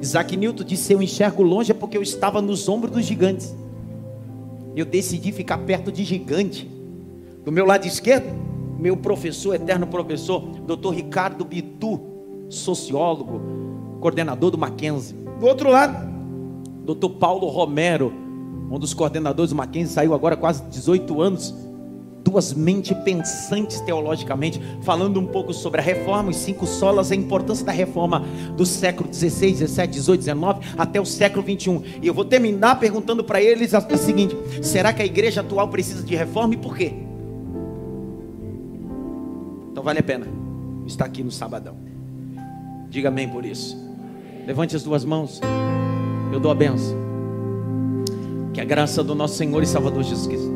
A: Isaac Newton disse: Eu enxergo longe é porque eu estava nos ombros dos gigantes. Eu decidi ficar perto de gigante. Do meu lado esquerdo, meu professor, eterno professor, Dr. Ricardo Bitu, sociólogo, coordenador do Mackenzie. Do outro lado, Dr. Paulo Romero, um dos coordenadores do Mackenzie, saiu agora quase 18 anos, duas mentes pensantes teologicamente, falando um pouco sobre a reforma, os cinco solas, a importância da reforma do século 16, 17, 18, 19 até o século 21. E eu vou terminar perguntando para eles o seguinte: será que a igreja atual precisa de reforma e por quê? Então vale a pena estar aqui no sabadão. Diga amém por isso. Levante as duas mãos. Eu dou a benção. Que a graça do nosso Senhor e Salvador Jesus Cristo,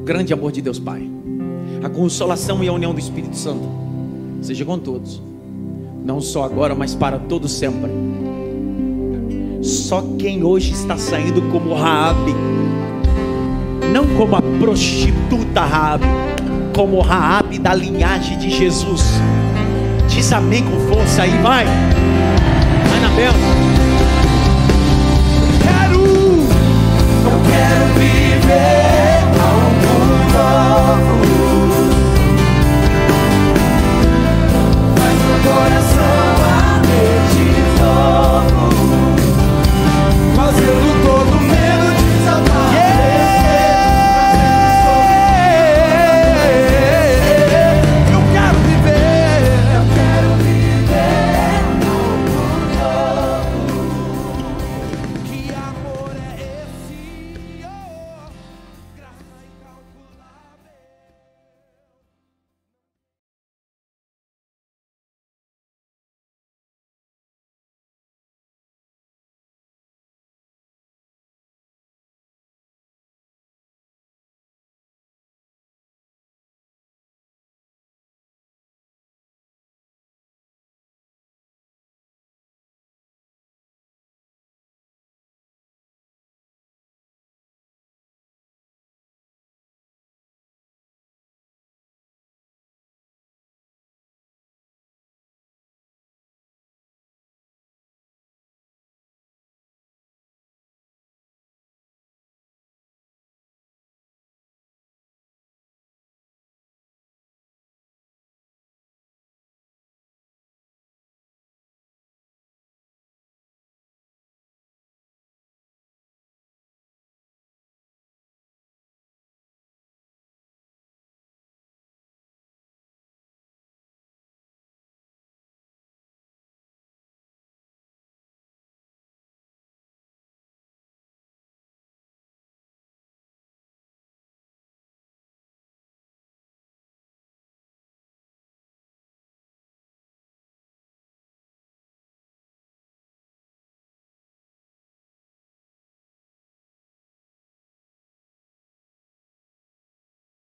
A: o grande amor de Deus Pai, a consolação e a união do Espírito Santo, seja com todos, não só agora, mas para todos sempre. Só quem hoje está saindo como Raabe, não como a prostituta Raabe, como Raabe da linhagem de Jesus. Diz amém com força aí, vai. Vai na bênção.